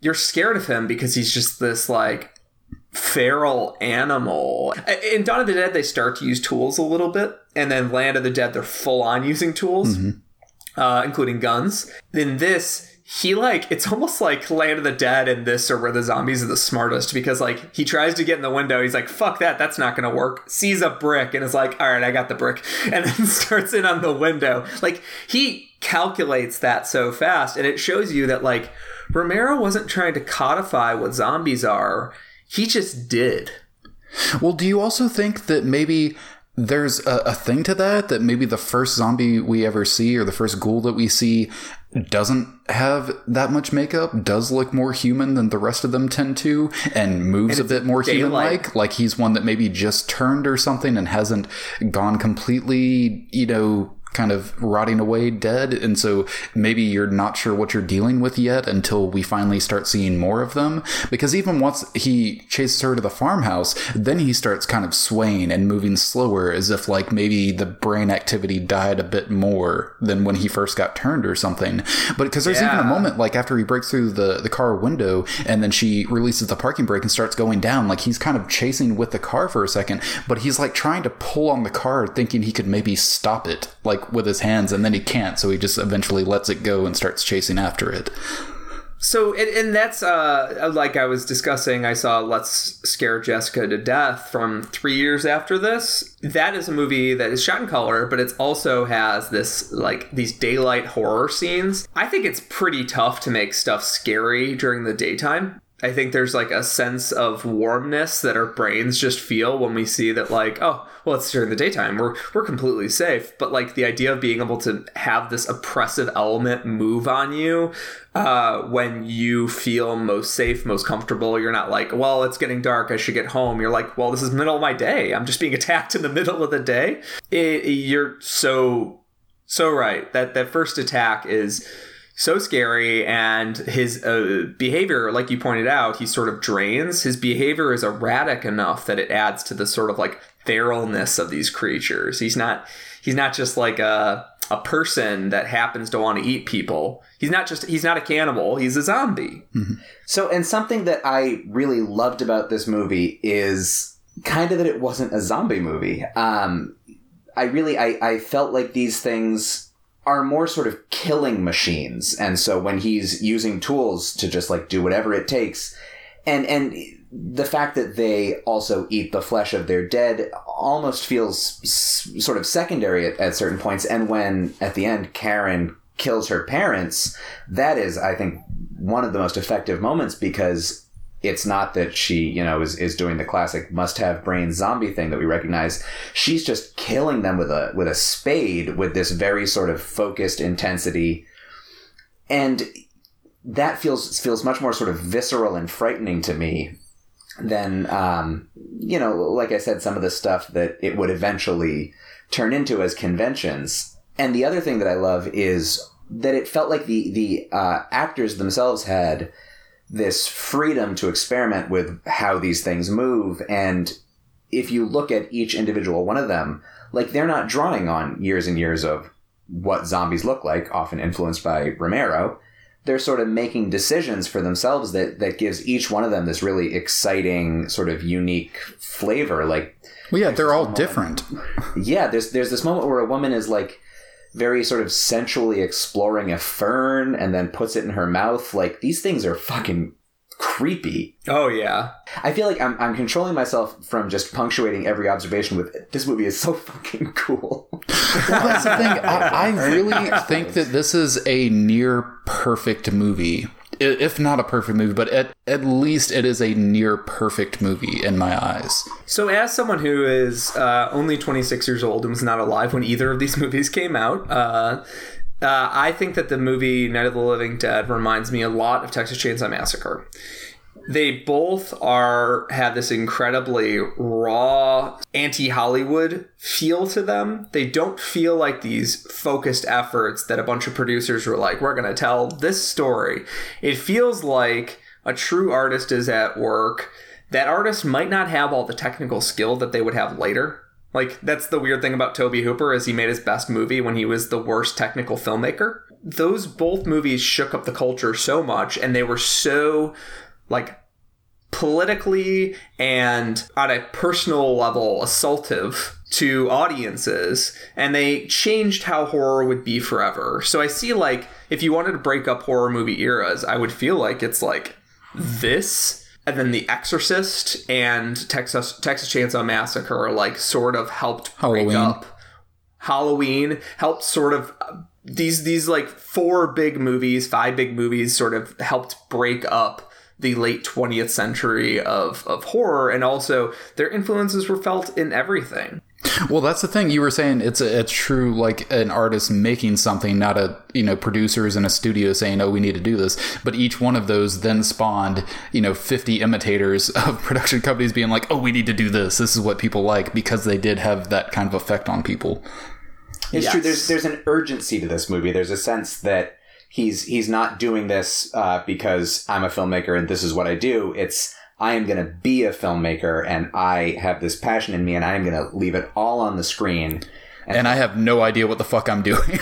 you're scared of him because he's just this like feral animal. In Dawn of the Dead, they start to use tools a little bit, and then Land of the Dead, they're full on using tools uh, including guns. In this, he like it's almost like Land of the Dead and this or where the zombies are the smartest because like he tries to get in the window, he's like, fuck that, that's not gonna work. Sees a brick and is like, all right, I got the brick, and then starts in on the window. Like he calculates that so fast, and it shows you that like Romero wasn't trying to codify what zombies are, he just did. Well, do you also think that maybe there's a, a thing to that? That maybe the first zombie we ever see or the first ghoul that we see doesn't have that much makeup, does look more human than the rest of them tend to, and moves a bit more human like. Like he's one that maybe just turned or something and hasn't gone completely, you know. Kind of rotting away dead, and so maybe you're not sure what you're dealing with yet until we finally start seeing more of them. Because even once he chases her to the farmhouse, then he starts kind of swaying and moving slower, as if like maybe the brain activity died a bit more than when he first got turned or something. But because there's even a moment like after he breaks through the the car window and then she releases the parking brake and starts going down, like he's kind of chasing with the car for a second, but he's like trying to pull on the car, thinking he could maybe stop it, like with his hands, and then he can't, so he just eventually lets it go and starts chasing after it. So, and, and that's uh, like I was discussing. I saw Let's Scare Jessica to Death from three years after this. That is a movie that is shot in color, but it also has this like these daylight horror scenes. I think it's pretty tough to make stuff scary during the daytime. I think there's like a sense of warmness that our brains just feel when we see that like, oh, well, it's during the daytime. We're we're completely safe. But like the idea of being able to have this oppressive element move on you uh, when you feel most safe, most comfortable, you're not like, well, it's getting dark. I should get home. You're like, well, this is the middle of my day. I'm just being attacked in the middle of the day. It, you're so so right. That that first attack is so scary and his uh, behavior like you pointed out he sort of drains. His behavior is erratic enough that it adds to the sort of like feralness of these creatures. He's not he's not just like a a person that happens to want to eat people. He's not just he's not a cannibal he's a zombie. Mm-hmm. so and something that i really loved about this movie is kind of that it wasn't a zombie movie. Um i really i i felt like these things are more sort of killing machines. And so when he's using tools to just like do whatever it takes, and and the fact that they also eat the flesh of their dead almost feels s- sort of secondary at, at certain points. And when at the end Karen kills her parents, that is, I think, one of the most effective moments because it's not that she, you know, is, is doing the classic must have brain zombie thing that we recognize. She's just killing them with a with a spade with this very sort of focused intensity. And that feels feels much more sort of visceral and frightening to me than um, you know, like I said, some of the stuff that it would eventually turn into as conventions. And the other thing that I love is that it felt like the the uh, actors themselves had this freedom to experiment with how these things move. And if you look at each individual one of them, like they're not drawing on years and years of what zombies look like, often influenced by Romero. They're sort of making decisions for themselves that, that gives each one of them this really exciting, sort of unique flavor. Like, well, yeah, they're all different. Yeah, there's there's this moment where a woman is like, very sort of sensually exploring a fern and then puts it in her mouth. Like these things are fucking creepy. Oh yeah. I feel like I'm, I'm controlling myself from just punctuating every observation with this movie is so fucking cool. well, that's the thing. I, I really think that this is a near perfect movie if not a perfect movie, but at, at least it is a near perfect movie in my eyes. So, as someone who is uh, only 26 years old and was not alive when either of these movies came out, uh, uh, I think that the movie Night of the Living Dead reminds me a lot of Texas Chainsaw Massacre they both are have this incredibly raw anti-hollywood feel to them. They don't feel like these focused efforts that a bunch of producers were like we're going to tell this story. It feels like a true artist is at work. That artist might not have all the technical skill that they would have later. Like that's the weird thing about Tobe Hooper is he made his best movie when he was the worst technical filmmaker. Those both movies shook up the culture so much and they were so like politically and on a personal level assaultive to audiences and they changed how horror would be forever. So I see like if you wanted to break up horror movie eras, I would feel like it's like this and then The Exorcist and Texas Texas Chainsaw Massacre like sort of helped break Halloween. up Halloween helped sort of these these like four big movies, five big movies sort of helped break up the late 20th century of, of horror and also their influences were felt in everything. Well that's the thing. You were saying it's a, it's true like an artist making something not a you know producers in a studio saying oh we need to do this. But each one of those then spawned you know 50 imitators of production companies being like oh we need to do this. This is what people like because they did have that kind of effect on people. It's yes. true. There's there's an urgency to this movie. There's a sense that he's he's not doing this uh, because I'm a filmmaker and this is what I do. It's I am going to be a filmmaker and I have this passion in me and I am going to leave it all on the screen. And, and I have no idea what the fuck I'm doing.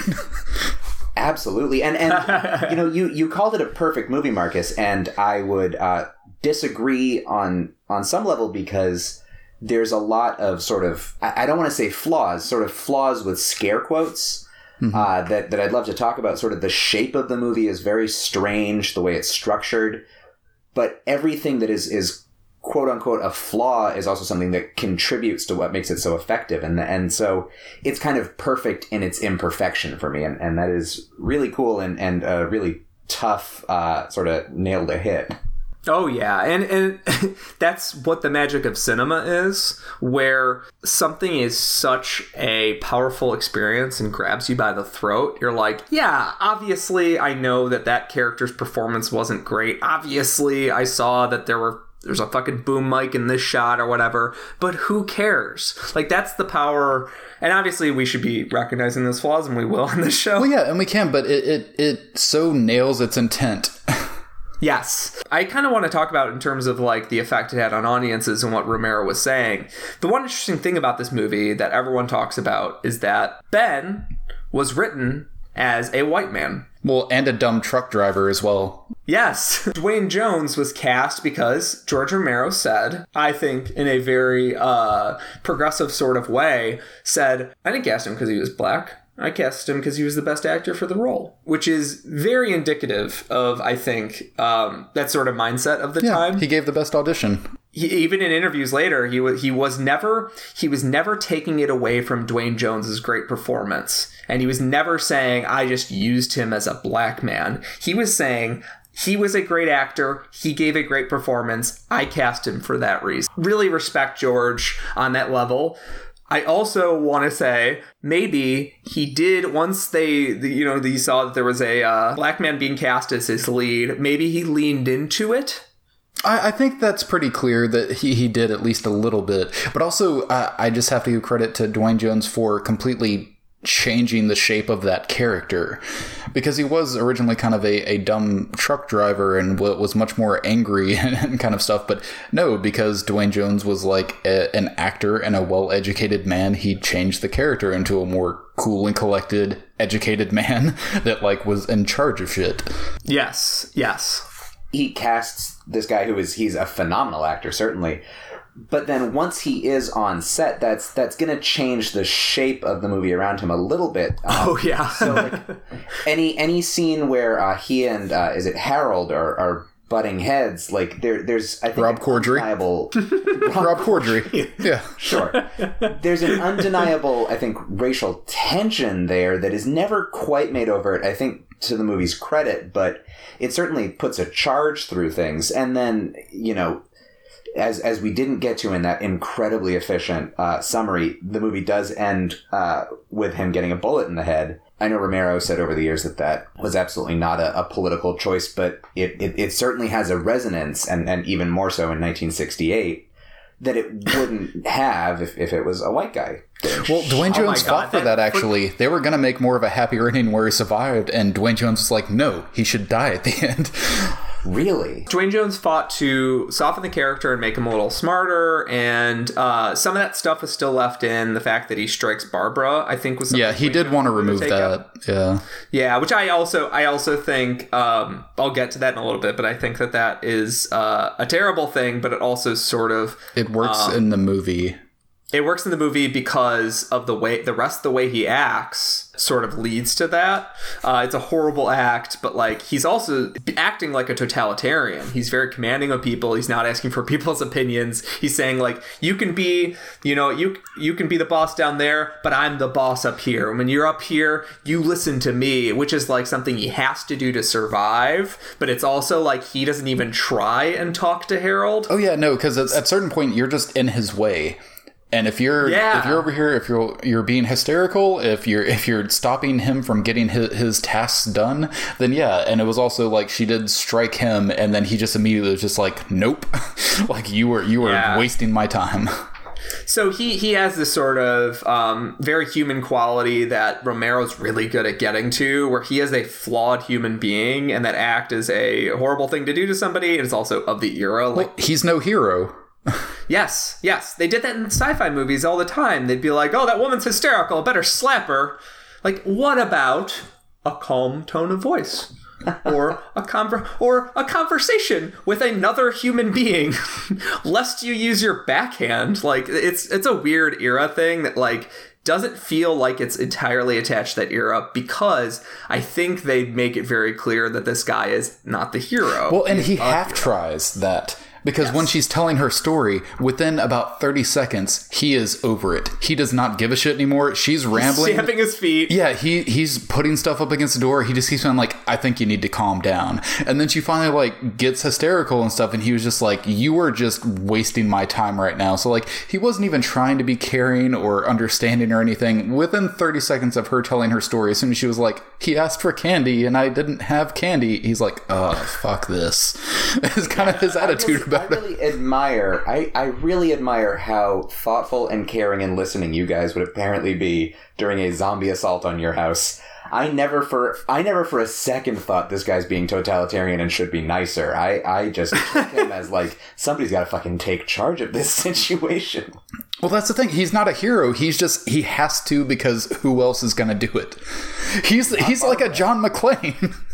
absolutely, and and you know you you called it a perfect movie, Marcus, and I would uh, disagree on on some level because there's a lot of sort of I, I don't want to say flaws, sort of flaws with scare quotes mm-hmm. uh, that that I'd love to talk about. Sort of the shape of the movie is very strange, the way it's structured, but everything that is is quote unquote a flaw is also something that contributes to what makes it so effective and and so it's kind of perfect in its imperfection for me and, and that is really cool and and a really tough uh, sort of nail to hit Oh yeah, and and that's what the magic of cinema is, where something is such a powerful experience and grabs you by the throat. You're like, yeah, obviously I know that that character's performance wasn't great. Obviously I saw that there were there's a fucking boom mic in this shot or whatever, but who cares? Like that's the power and obviously we should be recognizing those flaws and we will in this show. Well, yeah, and we can, but it it, it so nails its intent. Yes. I kind of want to talk about in terms of like the effect it had on audiences and what Romero was saying. The one interesting thing about this movie that everyone talks about is that Ben was written as a white man. Well, and a dumb truck driver as well. Yes. Duane Jones was cast because George Romero said, I think in a very uh, progressive sort of way, said, I didn't cast him because he was black. I cast him because he was the best actor for the role, which is very indicative of, I think, um, that sort of mindset of the Yeah, time. he gave the best audition. He, even in interviews later, he was he was never he was never taking it away from Duane Jones's great performance, and he was never saying I just used him as a black man. He was saying. He was a great actor. He gave a great performance. I cast him for that reason. Really respect George on that level. I also want to say maybe he did once they, the, you know, he saw that there was a uh, black man being cast as his lead. Maybe he leaned into it. I, I think that's pretty clear that he, he did at least a little bit. But also, I just have to give credit to Duane Jones for completely changing the shape of that character. Because he was originally kind of a, a dumb truck driver and was much more angry and, and kind of stuff but no because duane jones was like a, an actor and a well-educated man he changed the character into a more cool and collected educated man that like was in charge of shit. Yes, yes. he casts this guy who is he's a phenomenal actor certainly but then once he is on set that's that's going to change the shape of the movie around him a little bit um, Oh yeah. so like any any scene where uh, he and uh, is it harold are, are butting heads like there there's i think Rob an Corddry? undeniable- rob corddry yeah Sure. There's an undeniable, I think, racial tension there that is never quite made overt, I think, to the movie's credit, but it certainly puts a charge through things. And then, you know, as as we didn't get to in that incredibly efficient uh, summary, the movie does end uh, with him getting a bullet in the head. I know Romero said over the years that that was absolutely not a, a political choice, but it, it, it certainly has a resonance, and, and even more so in 1968, that it wouldn't have if, if it was a white guy. Well, Duane Oh my Jones God, fought for that- that actually. They were going to make more of a happy ending where he survived, and Duane Jones was like, no, he should die at the end. Really? Duane Jones fought to soften the character and make him a little smarter, and uh, some of that stuff is still left in. The fact that he strikes Barbara, I think, was yeah, he Duane did Jones want to wanted remove take out. that. Yeah. Yeah, which I also I also think um, I'll get to that in a little bit, but I think that that is uh, a terrible thing, but it also sort of It works Um, in the movie. It works in the movie because of the way the rest of the way he acts sort of leads to that. Uh, it's a horrible act, but like he's also acting like a totalitarian. He's very commanding of people. He's not asking for people's opinions. He's saying like you can be, you know, you you can be the boss down there, but I'm the boss up here. When you're up here, you listen to me, which is like something he has to do to survive. But it's also like he doesn't even try and talk to Harold. Oh yeah, no, because at, at certain point you're just in his way, and if you're Yeah. if you're over here, if you're you're being hysterical, if you're if you're stopping him from getting his, his tasks done, then yeah. And it was also like she did strike him, and then he just immediately was just like, nope, like you were you were Yeah. wasting my time. So he he has this sort of um, very human quality that Romero's really good at getting to, where he is a flawed human being, and that act is a horrible thing to do to somebody. It's also of the era. Like, He's no hero. Yes, yes, they did that in sci-fi movies all the time. They'd be like, "Oh, that woman's hysterical. Better slap her." Like, what about a calm tone of voice? or a conver- or a conversation with another human being lest you use your backhand like it's it's a weird era thing that like doesn't feel like it's entirely attached to that era because I think they make it very clear that this guy is not the hero. Well, and he half tries that Because when she's telling her story, within about 30 seconds, he is over it. He does not give a shit anymore. She's rambling. Stamping his feet. Yeah, he he's putting stuff up against the door. He just keeps on like, I think you need to calm down. And then she finally like gets hysterical and stuff, and he was just like, You are just wasting my time right now. So like he wasn't even trying to be caring or understanding or anything. Within 30 seconds of her telling her story, as soon as she was like, He asked for candy and I didn't have candy, he's like, Oh, fuck this. It's kind of his attitude about it. really admire. I, I really admire how thoughtful and caring and listening you guys would apparently be during a zombie assault on your house. I never for I never for a second thought this guy's being totalitarian and should be nicer. I I just took him as like somebody's got to fucking take charge of this situation. Well, that's the thing. He's not a hero. He's just he has to because who else is going to do it? He's he's like a John McClane.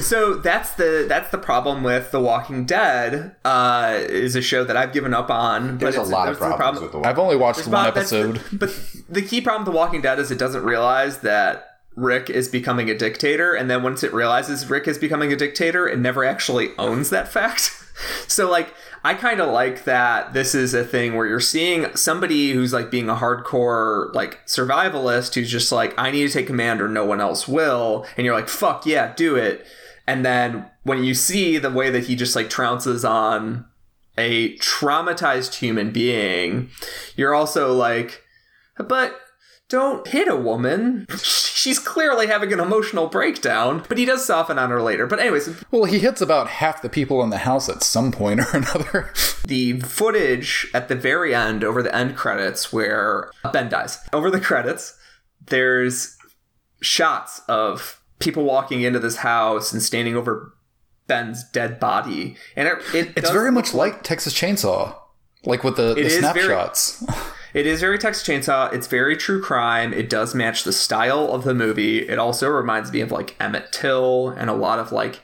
So that's the that's the problem with The Walking Dead. Uh, is a show that I've given up on. but There's a lot of problems problem- with the I've only watched one But that's the- episode. but the key problem with The Walking Dead is it doesn't realize that Rick is becoming a dictator, and then once it realizes Rick is becoming a dictator, it never actually owns that fact. so, like, I kind of like that this is a thing where you're seeing somebody who's like being a hardcore like survivalist who's just like, I need to take command or no one else will, and you're like, fuck yeah, do it. And then when you see the way that he just like trounces on a traumatized human being, you're also like, but don't hit a woman. She's clearly having an emotional breakdown, but he does soften on her later. But, anyways, Well, he hits about half the people in the house at some point or another. the footage at the very end, over the end credits, where Ben dies, over the credits, there's shots of people walking into this house and standing over Ben's dead body. And it, it It's very much like Texas Chainsaw, like with the, the is very- snapshots. It is very Texas Chainsaw. It's very true crime. It does match the style of the movie. It also reminds me of like Emmett Till and a lot of like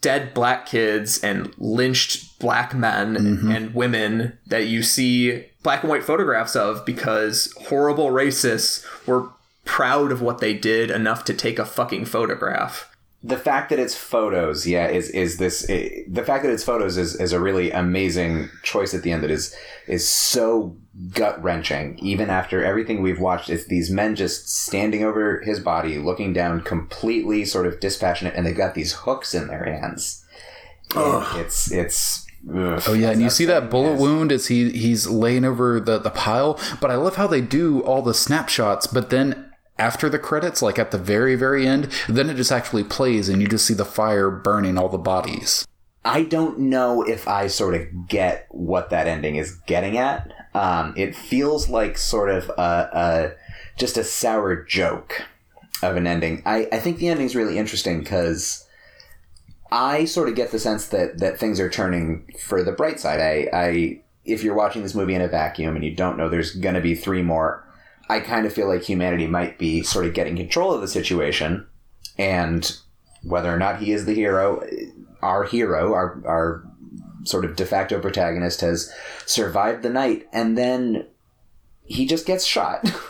dead black kids and lynched black men and women that you see black and white photographs of because horrible racists were proud of what they did enough to take a fucking photograph. the fact that it's photos, yeah, is is this eh, the fact that it's photos is, is a really amazing choice at the end that is is so gut wrenching. Even after everything we've watched, it's these men just standing over his body, looking down, completely sort of dispassionate, and they've got these hooks in their hands. And It's it's. ugh. Oh yeah, and you see that bullet wound as he he's laying over the the pile. But I love how they do all the snapshots, but then after the credits, like at the very very end, then it just actually plays, and you just see the fire burning all the bodies. I don't know if I sort of get what that ending is getting at. Um, it feels like sort of a, a just a sour joke of an ending. I, I think the ending is really interesting because I sort of get the sense that that things are turning for the bright side. I, I if you're watching this movie in a vacuum and you don't know there's going to be three more, I kind of feel like humanity might be sort of getting control of the situation, and whether or not he is the hero, our hero, our our sort of de facto protagonist has survived the night, and then he just gets shot.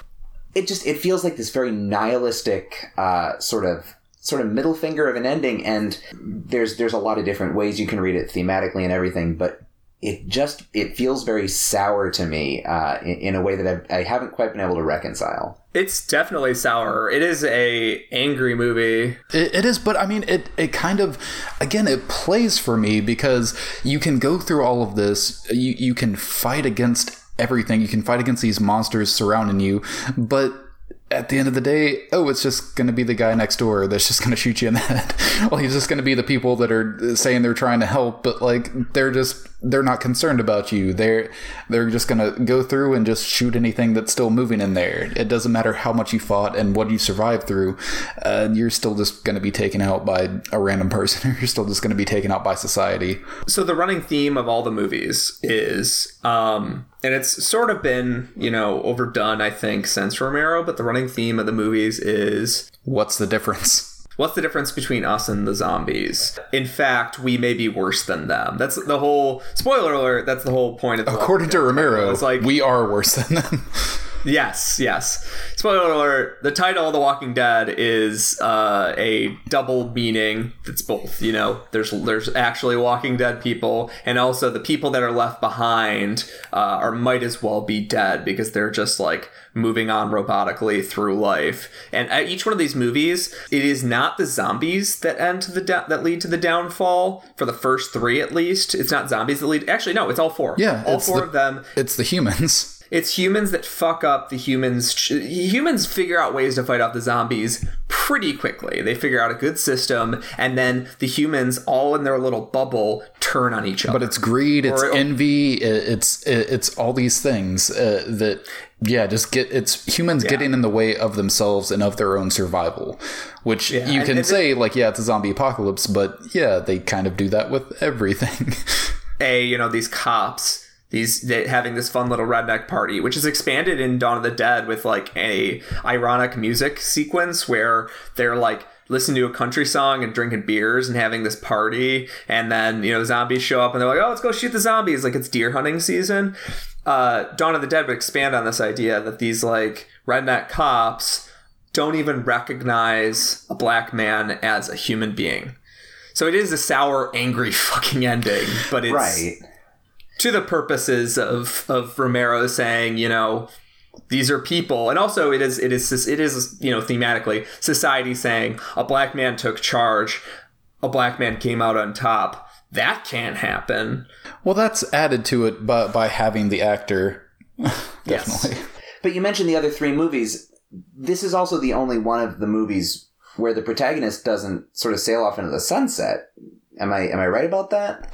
It just it feels like this very nihilistic uh, sort of sort of middle finger of an ending, and there's there's a lot of different ways you can read it thematically and everything, but it just it feels very sour to me uh, in, in a way that I've, I haven't quite been able to reconcile. It's definitely sour. It is a angry movie. It, it is, but I mean, it it kind of again it plays for me because you can go through all of this. You you can fight against everything. You can fight against these monsters surrounding you, but at the end of the day, oh, it's just going to be the guy next door that's just going to shoot you in the head. well, he's just going to be the people that are saying they're trying to help, but like they're just they're not concerned about you. They're they're just going to go through and just shoot anything that's still moving in there. It doesn't matter how much you fought and what you survived through. Uh, you're still just going to be taken out by a random person. you're still just going to be taken out by society. So the running theme of all the movies is, um, and it's sort of been, you know, overdone, I think, since Romero. But the running theme of the movies is What's the difference? what's the difference between us and the zombies? In fact, we may be worse than them. That's the whole spoiler alert. That's the whole point of the According to Romero, It's like we are worse than them. Yes, yes. Spoiler alert: the title of The Walking Dead is uh, a double meaning. That's both. You know, there's there's actually Walking Dead people, and also the people that are left behind uh, are might as well be dead because they're just like moving on robotically through life. And at each one of these movies, it is not the zombies that end to the da- that lead to the downfall. For the first three, at least, it's not zombies that lead. Actually, no, it's all four. Yeah, all four the- of them It's the humans. It's humans that fuck up the humans. Humans figure out ways to fight off the zombies pretty quickly. They figure out a good system, and then the humans, all in their little bubble, turn on each other. But it's greed, it's Or- envy, it's it's all these things uh, that yeah, just get it's humans getting in the way of themselves and of their own survival. Which you can and say like yeah, it's a zombie apocalypse, but yeah, they kind of do that with everything. a you know these cops these having this fun little redneck party which is expanded in dawn of the dead with like a ironic music sequence where they're like listening to a country song and drinking beers and having this party. And then you know zombies show up and they're like oh let's go shoot the zombies. Like it's deer hunting season. Uh, dawn of the dead would expand on this idea that these like redneck cops don't even recognize a black man as a human being. So it is a sour, angry fucking ending, but it's Right. To the purposes of of Romero saying, you know, these are people, and also it is it is it is you know thematically society saying a black man took charge, a black man came out on top. That can't happen. well, that's added to it by by having the actor. Yes. Definitely. But you mentioned the other three movies. This is also the only one of the movies where the protagonist doesn't sort of sail off into the sunset. Am I am I right about that?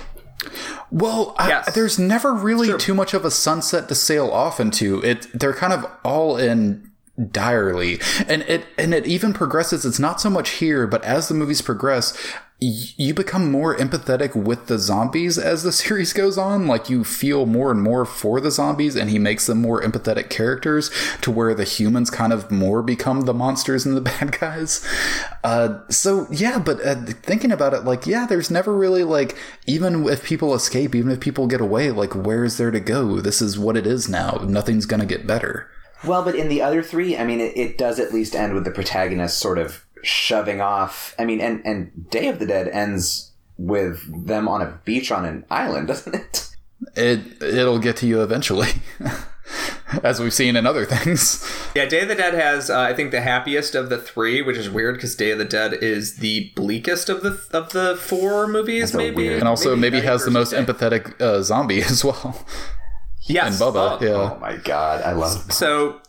Well, I, there's never really too much of a sunset to sail off into. It they're kind of all in direly, and it and it even progresses. It's not so much here, but as the movies progress. You become more empathetic with the zombies as the series goes on. Like you feel more and more for the zombies, and he makes them more empathetic characters to where the humans kind of more become the monsters and the bad guys. Uh, so yeah, but uh, thinking about it, like yeah, there's never really like even if people escape, even if people get away, like where is there to go? This is what it is now. Nothing's gonna get better. Well, but in the other three, I mean, it, it does at least end with the protagonist sort of shoving off. I mean, and and Day of the Dead ends with them on a beach on an island, doesn't it? It it'll get to you eventually, as we've seen in other things. Yeah, Day of the Dead has uh, I think the happiest of the three, which is weird because Day of the Dead is the bleakest of the of the four movies. so maybe, weird. And also maybe, has the most dead. empathetic uh, zombie as well. Yes, And Bubba, Bub. yeah. Oh my god, I love. So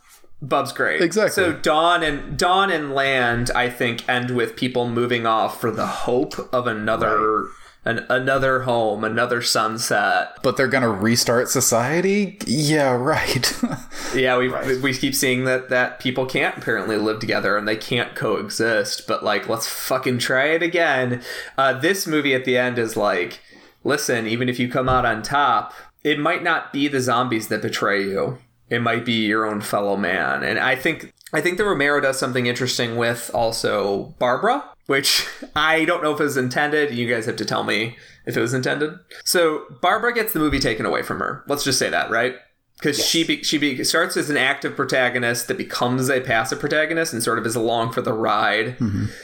Bub's great. Exactly. So Dawn and Dawn and Land, I think, end with people moving off for the hope of another an, another home, another sunset. But they're gonna restart society? Yeah, right. Yeah, we we keep seeing that that people can't apparently live together and they can't coexist. But like, let's fucking try it again. Uh, this movie at the end is like, listen, even if you come out on top, it might not be the zombies that betray you. It might be your own fellow man. And I think I think that Romero does something interesting with also Barbara, which I don't know if it was intended. You guys have to tell me if it was intended. So Barbara gets the movie taken away from her. Let's just say that, right? Because she be, she be, starts as an active protagonist that becomes a passive protagonist and sort of is along for the ride,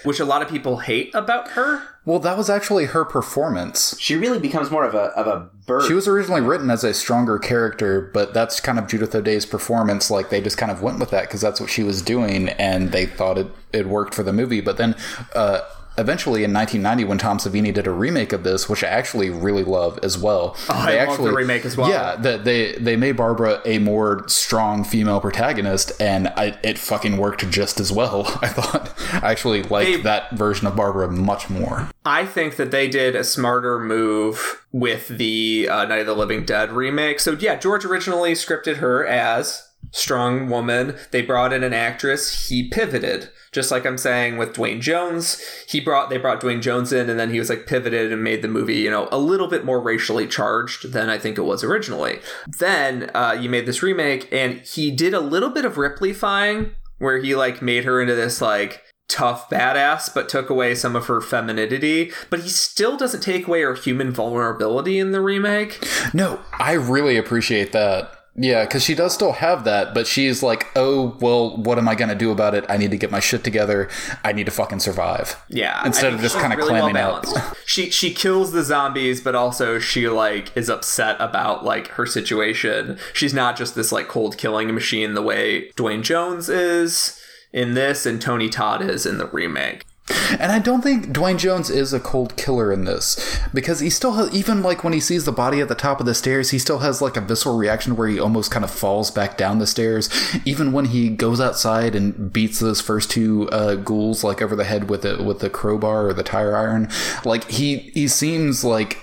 which a lot of people hate about her. well, that was actually her performance. She really becomes more of a of a bird. She was originally written as a stronger character, but that's kind of Judith O'Dea's performance. Like they just kind of went with that because that's what she was doing, and they thought it it worked for the movie. But then, uh, eventually in 1990, when Tom Savini did a remake of this, which I actually really love as well, I they love actually the remake as well. Yeah, the, they they made Barbara a more strong female protagonist, and I, it fucking worked just as well. I thought I actually liked They- that version of Barbara much more. I think that they did a smarter move with the uh, Night of the Living Dead remake. So yeah, George originally scripted her as strong woman. They brought in an actress. He pivoted, just like I'm saying with Duane Jones. He brought they brought Duane Jones in, and then he was like pivoted and made the movie, you know, a little bit more racially charged than I think it was originally. Then uh, you made this remake, and he did a little bit of Ripley-fying, where he like made her into this like tough badass, but took away some of her femininity. But he still doesn't take away her human vulnerability in the remake. No, I really appreciate that. Yeah, because she does still have that, but she's like, oh, well, what am I going to do about it? I need to get my shit together. I need to fucking survive. Yeah, Instead of just kind of really clamming well balanced. She she kills the zombies, but also she like is upset about like her situation. She's not just this like cold killing machine the way Duane Jones is in this, and Tony Todd is in the remake. And I don't think Duane Jones is a cold killer in this because he still has, even like when he sees the body at the top of the stairs, he still has like a visceral reaction where he almost kind of falls back down the stairs. Even when he goes outside and beats those first two uh, ghouls like over the head with the with the crowbar or the tire iron, like he he seems like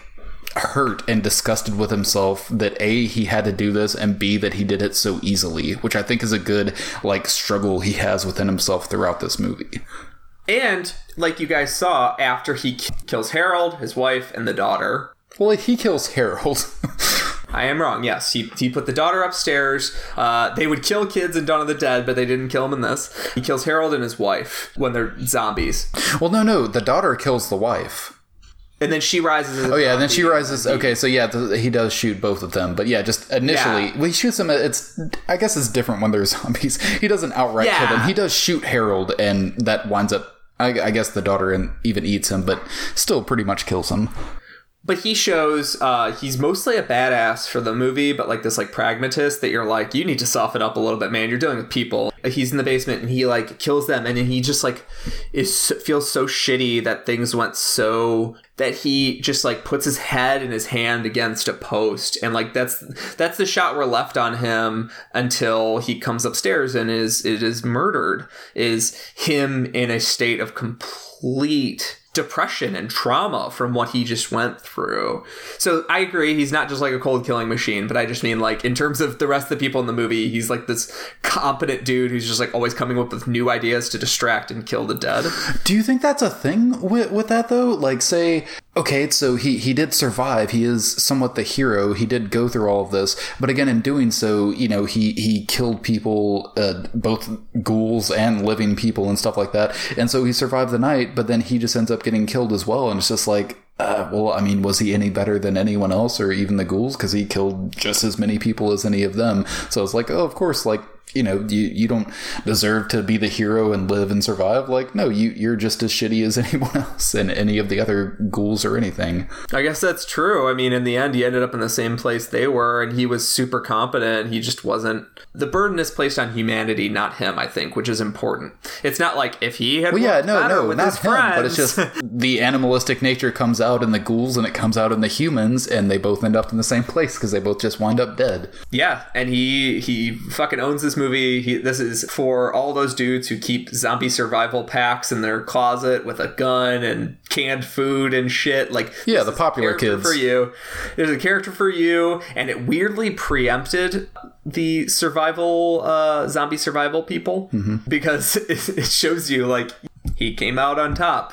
hurt and disgusted with himself that a he had to do this and b that he did it so easily which i think is a good like struggle he has within himself throughout this movie And like you guys saw, after he k- kills Harold, his wife, and the daughter. well he kills harold I am wrong. Yes, he, he put the daughter upstairs. Uh, they would kill kids in Dawn of the Dead, but they didn't kill him in this. He kills Harold and his wife when they're zombies, well no no the daughter kills the wife and then she rises. As a Oh yeah, and then she rises. Okay, so yeah, th- he does shoot both of them, but yeah, just initially, Yeah. well, he shoots them. It's I guess it's different when they're zombies. He doesn't outright kill them. He does shoot Harold, and that winds up. I, I guess the daughter even eats him, but still pretty much kills him. But he shows uh, he's mostly a badass for the movie, but like this like pragmatist that you're like, you need to soften up a little bit, man. You're dealing with people. He's in the basement and he like kills them, and then he just like is feels so shitty that things went so that he just like puts his head and his hand against a post, and like that's that's the shot we're left on him until he comes upstairs and is it is murdered. Is him in a state of complete depression and trauma from what he just went through. So I agree, he's not just like a cold killing machine, but I just mean like in terms of the rest of the people in the movie, he's like this competent dude who's just like always coming up with new ideas to distract and kill the dead. Do you think that's a thing with, with that though? Like, say, okay, so he he did survive. He is somewhat the hero. He did go through all of this, but again, in doing so, you know, he he killed people, uh, both ghouls and living people and stuff like that. And so he survived the night, but then he just ends up getting killed as well. And it's just like. Uh, well, I mean, was he any better than anyone else or even the ghouls? Because he killed just as many people as any of them. So it's like, oh, of course, like you know you, you don't deserve to be the hero and live and survive like no you you're just as shitty as anyone else and any of the other ghouls or anything I guess that's true. I mean, in the end, he ended up in the same place they were, and he was super competent. He just wasn't. The burden is placed on humanity, not him. I think, which is important. It's not like if he had well yeah no no with not his him but it's just the animalistic nature comes out in the ghouls and it comes out in the humans and they both end up in the same place because they both just wind up dead Yeah, and he he fucking owns this movie. He this is for all those dudes who keep zombie survival packs in their closet with a gun and canned food and shit. Like Yeah, the popular character kids. for you. There's a character for you, and it weirdly preempted the survival uh, zombie survival people Mm-hmm. because it, it shows you like he came out on top.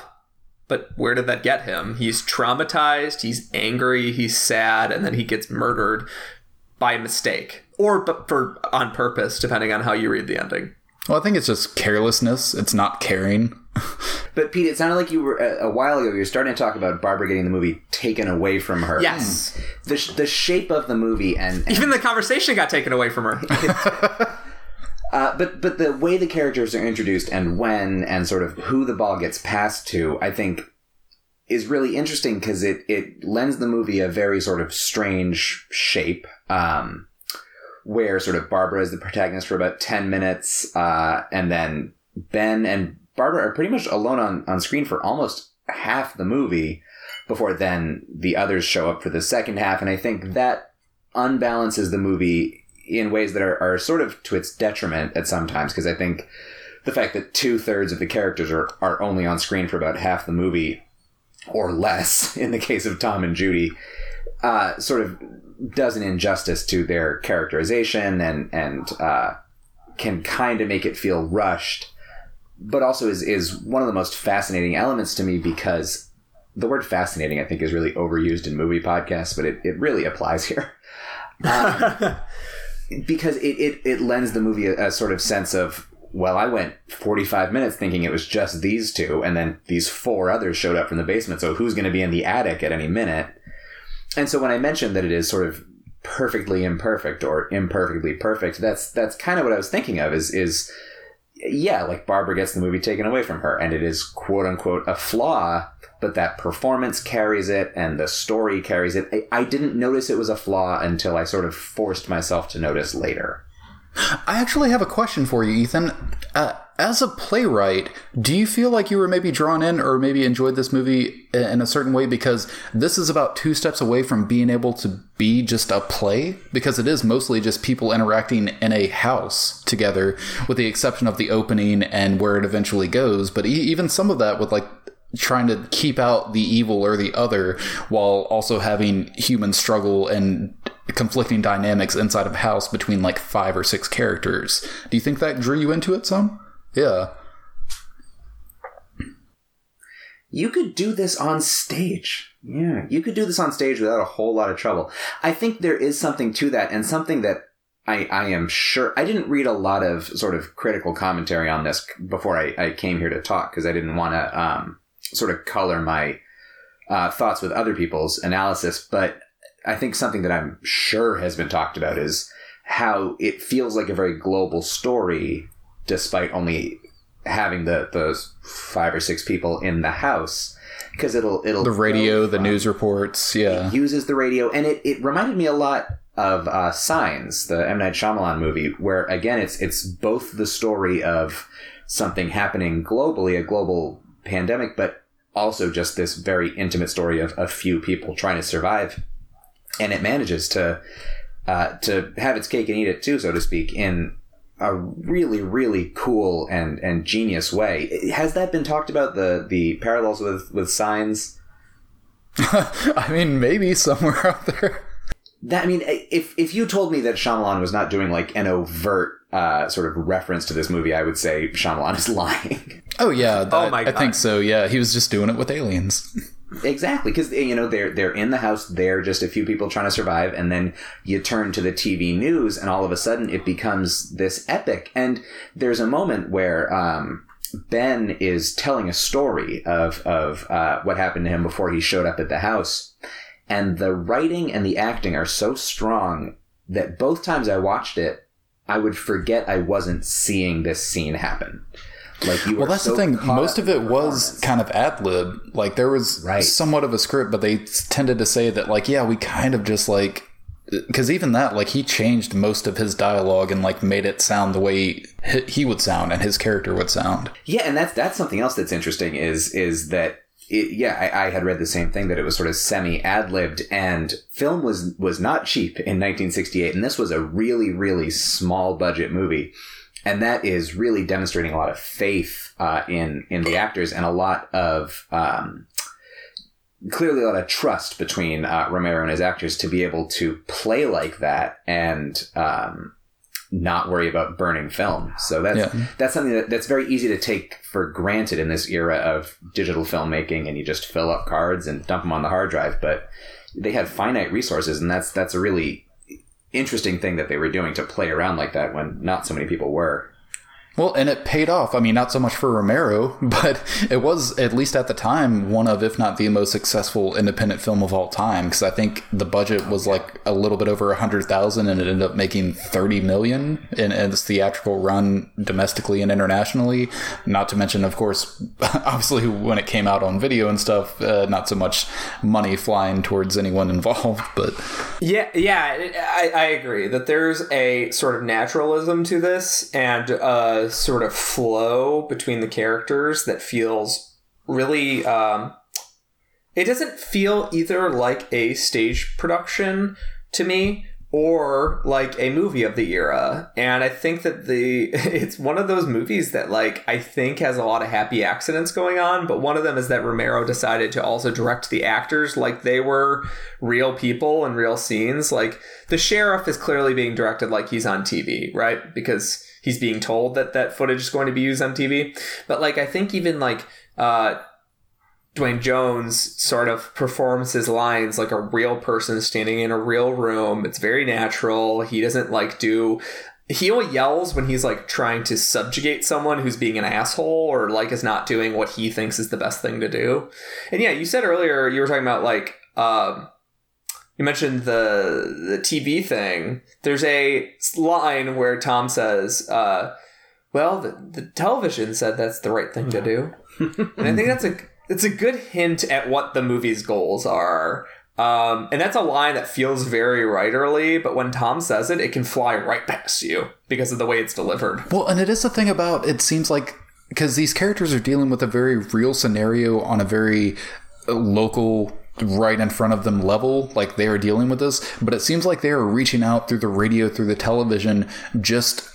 But where did that get him? He's traumatized, he's angry, he's sad, and then he gets murdered by mistake or but for on purpose, depending on how you read the ending. well i think it's just carelessness it's not caring But Pete, it sounded like you were a, a while ago. You were starting to talk about Barbara getting the movie taken away from her. Yes, The, sh- the shape of the movie and, and even the conversation got taken away from her. uh, but but the way the characters are introduced and when and sort of who the ball gets passed to, I think, is really interesting because it it lends the movie a very sort of strange shape. Um, where sort of Barbara is the protagonist for about ten minutes, uh, and then Ben and Barbara are pretty much alone on, on screen for almost half the movie before then the others show up for the second half. And I think that unbalances the movie in ways that are, are sort of to its detriment at some times. Because I think the fact that two thirds of the characters are, are only on screen for about half the movie or less in the case of Tom and Judy, uh, sort of does an injustice to their characterization and, and, uh, can kind of make it feel rushed but also is is one of the most fascinating elements to me because the word fascinating I think is really overused in movie podcasts, but it, it really applies here. Um, because it, it, it lends the movie a, a sort of sense of well, I went 45 minutes thinking it was just these two, and then these four others showed up from the basement. So who's going to be in the attic at any minute? And so when I mentioned that it is sort of perfectly imperfect or imperfectly perfect. That's that's kind of what I was thinking of. Is is yeah, like Barbara gets the movie taken away from her, and it is quote unquote a flaw, but that performance carries it and the story carries it. I, I didn't notice it was a flaw until I sort of forced myself to notice later. I actually have a question for you, Ethan. Uh, as a playwright, do you feel like you were maybe drawn in or maybe enjoyed this movie in a certain way because this is about two steps away from being able to be just a play? Because it is mostly just people interacting in a house together, with the exception of the opening and where it eventually goes. But even some of that with like trying to keep out the evil or the other while also having human struggle and conflicting dynamics inside of a house between like five or six characters. Do you think that drew you into it some? Yeah. You could do this on stage. Yeah, you could do this on stage without a whole lot of trouble. I think there is something to that, and something that I, I am sure I didn't read a lot of sort of critical commentary on this before I, I came here to talk because I didn't want to um, sort of color my uh, thoughts with other people's analysis. But I think something that I'm sure has been talked about is how it feels like a very global story despite only having the those five or six people in the house because it'll it'll the radio, the news reports, yeah, uses the radio, and it, it reminded me a lot of uh, Signs, the M. Night Shyamalan movie, where again it's it's both the story of something happening globally, a global pandemic, but also just this very intimate story of a few people trying to survive, and it manages to uh, to have its cake and eat it too, so to speak, in a really really cool and and genius way. Has that been talked about the the parallels with with signs? I mean, maybe somewhere out there. That I mean, if if you told me that Shyamalan was not doing like an overt uh, sort of reference to this movie, I would say Shyamalan is lying. Oh yeah, that, oh my God. I think so. Yeah, he was just doing it with aliens. Exactly, because you know they're they're in the house. They're just a few people trying to survive, and then you turn to the TV news, and all of a sudden it becomes this epic. And there's a moment where um, Ben is telling a story of of uh, what happened to him before he showed up at the house, and the writing and the acting are so strong that both times I watched it, I would forget I wasn't seeing this scene happen. Like well, that's so the thing. Most of it was kind of ad lib. Like there was right. somewhat of a script, but they tended to say that, like, yeah, we kind of just like because even that, like, he changed most of his dialogue and like made it sound the way he would sound and his character would sound. Yeah, and that's that's something else that's interesting is is that it, yeah, I, I, had read the same thing that it was sort of semi ad libbed, and film was was not cheap in 1968, and this was a really really small budget movie and that is really demonstrating a lot of faith uh, in in the actors and a lot of um, clearly a lot of trust between uh, Romero and his actors to be able to play like that and um, not worry about burning film. So that's yeah. that's something that, that's very easy to take for granted in this era of digital filmmaking, and you just fill up cards and dump them on the hard drive. But they had finite resources, and that's that's a really interesting thing that they were doing to play around like that when not so many people were. Well, and it paid off. I mean, not so much for Romero, but it was, at least at the time, one of, if not the most successful independent film of all time. Because I think the budget was like a little bit over a hundred thousand, and it ended up making thirty million in, in its theatrical run domestically and internationally. Not to mention, of course, obviously when it came out on video and stuff, uh, not so much money flying towards anyone involved. But yeah, yeah, I, I agree that there's a sort of naturalism to this, and. Uh, sort of flow between the characters that feels really um, it doesn't feel either like a stage production to me or like a movie of the era. And i think that the it's one of those movies that like i think has a lot of happy accidents going on but one of them is that romero decided to also direct the actors like they were real people and real scenes. Like the sheriff is clearly being directed like he's on tv right? Because he's being told that that footage is going to be used on TV. But like I think even like uh, Duane Jones sort of performs his lines like a real person standing in a real room. It's very natural. He doesn't like do he only yells when he's like trying to subjugate someone who's being an asshole or like is not doing what he thinks is the best thing to do. And yeah, you said earlier you were talking about like um you mentioned the the TV thing. There's a line where Tom says, uh, "Well, the, the television said that's the right thing to do," and I think that's a it's a good hint at what the movie's goals are. Um, and that's a line that feels very writerly, but when Tom says it, it can fly right past you because of the way it's delivered. Well, and it is the thing about it seems like because these characters are dealing with a very real scenario on a very uh, local right in front of them level like they are dealing with this but it seems like they are reaching out through the radio through the television just